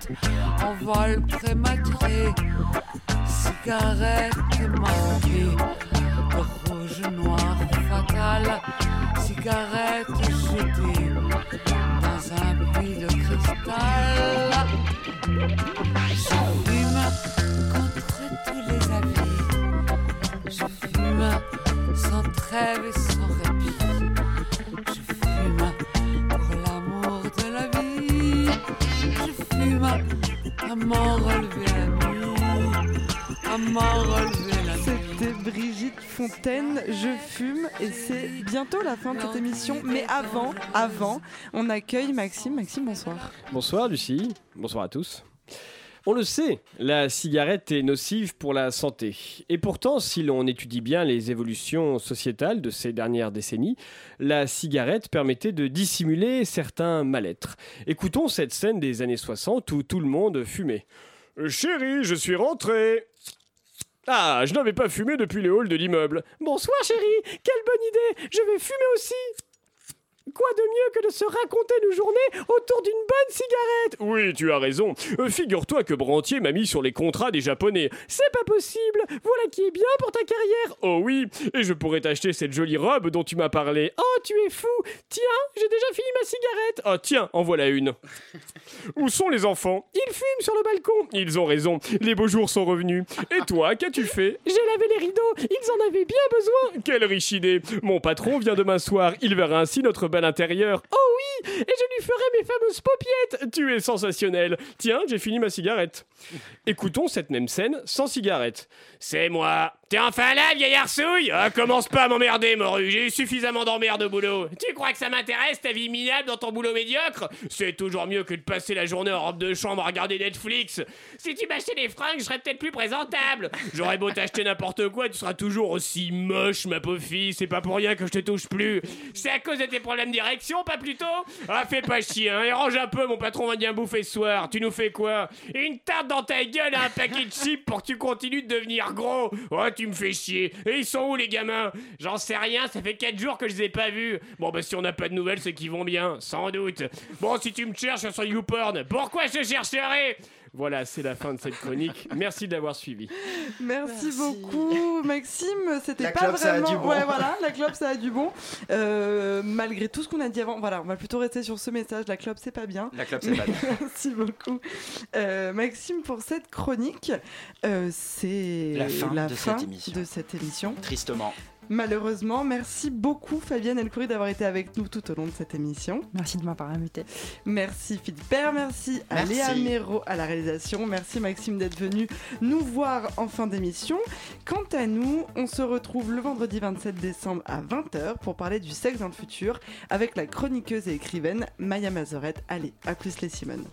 [SPEAKER 19] Troublante, en vol prématuré. Cigarette marquée rouge noir fatal. Cigarette jetée dans un puits de cristal. Je fume contre tous les avis. Je fume sans trêve et à m'en relever la nuit. À m'en relever la nuit.
[SPEAKER 9] C'était Brigitte Fontaine, je fume et c'est bientôt la fin de cette émission. Mais avant, avant, on accueille Maxime. Maxime, bonsoir.
[SPEAKER 20] Bonsoir Lucie, bonsoir à tous. On le sait, la cigarette est nocive pour la santé. Et pourtant, si l'on étudie bien les évolutions sociétales de ces dernières décennies, la cigarette permettait de dissimuler certains mal-être. Écoutons cette scène des années 60 où tout le monde fumait. Chérie, je suis rentré. Ah, je n'avais pas fumé depuis les halls de l'immeuble. Bonsoir chérie, quelle bonne idée, je vais fumer aussi. Quoi de mieux que de se raconter nos journées autour d'une bonne cigarette? Oui, tu as raison. Euh, Figure-toi que Brantier m'a mis sur les contrats des Japonais. C'est pas possible Voilà qui est bien pour ta carrière Oh oui Et je pourrais t'acheter cette jolie robe dont tu m'as parlé. Oh, tu es fou Tiens, j'ai déjà fini ma cigarette Oh, tiens, en voilà une. Où sont les enfants? Ils fument sur le balcon. Ils ont raison, les beaux jours sont revenus. Et toi, qu'as-tu fait? J'ai lavé les rideaux, ils en avaient bien besoin. Quelle riche idée Mon patron vient demain soir, il verra ainsi notre bel intérieur. Oh oui Et je lui ferai mes fameuses paupiètes Tu es sensationnel. Tiens, j'ai fini ma cigarette. Écoutons cette même scène sans cigarette. C'est moi. T'es enfin là, vieille arsouille ah, Commence pas à m'emmerder, morue. J'ai eu suffisamment d'emmerdes au boulot. Tu crois que ça m'intéresse, ta vie minable dans ton boulot médiocre C'est toujours mieux que de passer la journée en robe de chambre à regarder Netflix. Si tu m'achetais des fringues, je serais peut-être plus présentable. J'aurais beau t'acheter n'importe quoi, tu seras toujours aussi moche, ma pauvre fille. C'est pas pour rien que je te touche plus. C'est à cause de tes problèmes d'érection, pas plutôt Ah, fais pas chier, hein. Et range un peu, mon patron va bien bouffer ce soir. Tu nous fais quoi? Une tarte dans ta gueule et un paquet de chips pour que tu continues de devenir gros. Oh, me fais chier. Et ils sont où les gamins? J'en sais rien, ça fait 4 jours que je les ai pas vus. Bon, bah si on n'a pas de nouvelles, c'est qu'ils vont bien, sans doute. Bon, si tu me cherches sur YouPorn, pourquoi je chercherais voilà, c'est la fin de cette chronique. Merci de l'avoir suivi.
[SPEAKER 9] Merci, beaucoup, Maxime. C'était
[SPEAKER 10] La
[SPEAKER 9] pas
[SPEAKER 10] clope, ça a
[SPEAKER 9] vraiment.
[SPEAKER 10] du bon.
[SPEAKER 9] Ouais, voilà, la clope, ça a du bon. Euh, malgré tout ce qu'on a dit avant, voilà, on va plutôt rester sur ce message. La clope, c'est pas bien.
[SPEAKER 10] La clope, c'est pas bien.
[SPEAKER 9] Merci beaucoup, Euh, Maxime, pour cette chronique. Euh, c'est
[SPEAKER 10] La fin de
[SPEAKER 9] fin
[SPEAKER 10] cette émission.
[SPEAKER 9] de cette émission.
[SPEAKER 10] Tristement.
[SPEAKER 9] Malheureusement, merci beaucoup Fabienne Elcoury d'avoir été avec nous tout au long de cette émission.
[SPEAKER 12] Merci de m'avoir invité.
[SPEAKER 9] Merci Philippe Père, merci à
[SPEAKER 12] Merci.
[SPEAKER 9] Léa Méro à la réalisation, merci Maxime d'être venu nous voir en fin d'émission. Quant à nous, on se retrouve le vendredi 27 décembre à 20h pour parler du sexe dans le futur avec la chroniqueuse et écrivaine Maya Mazorette. Allez, à plus les Simone.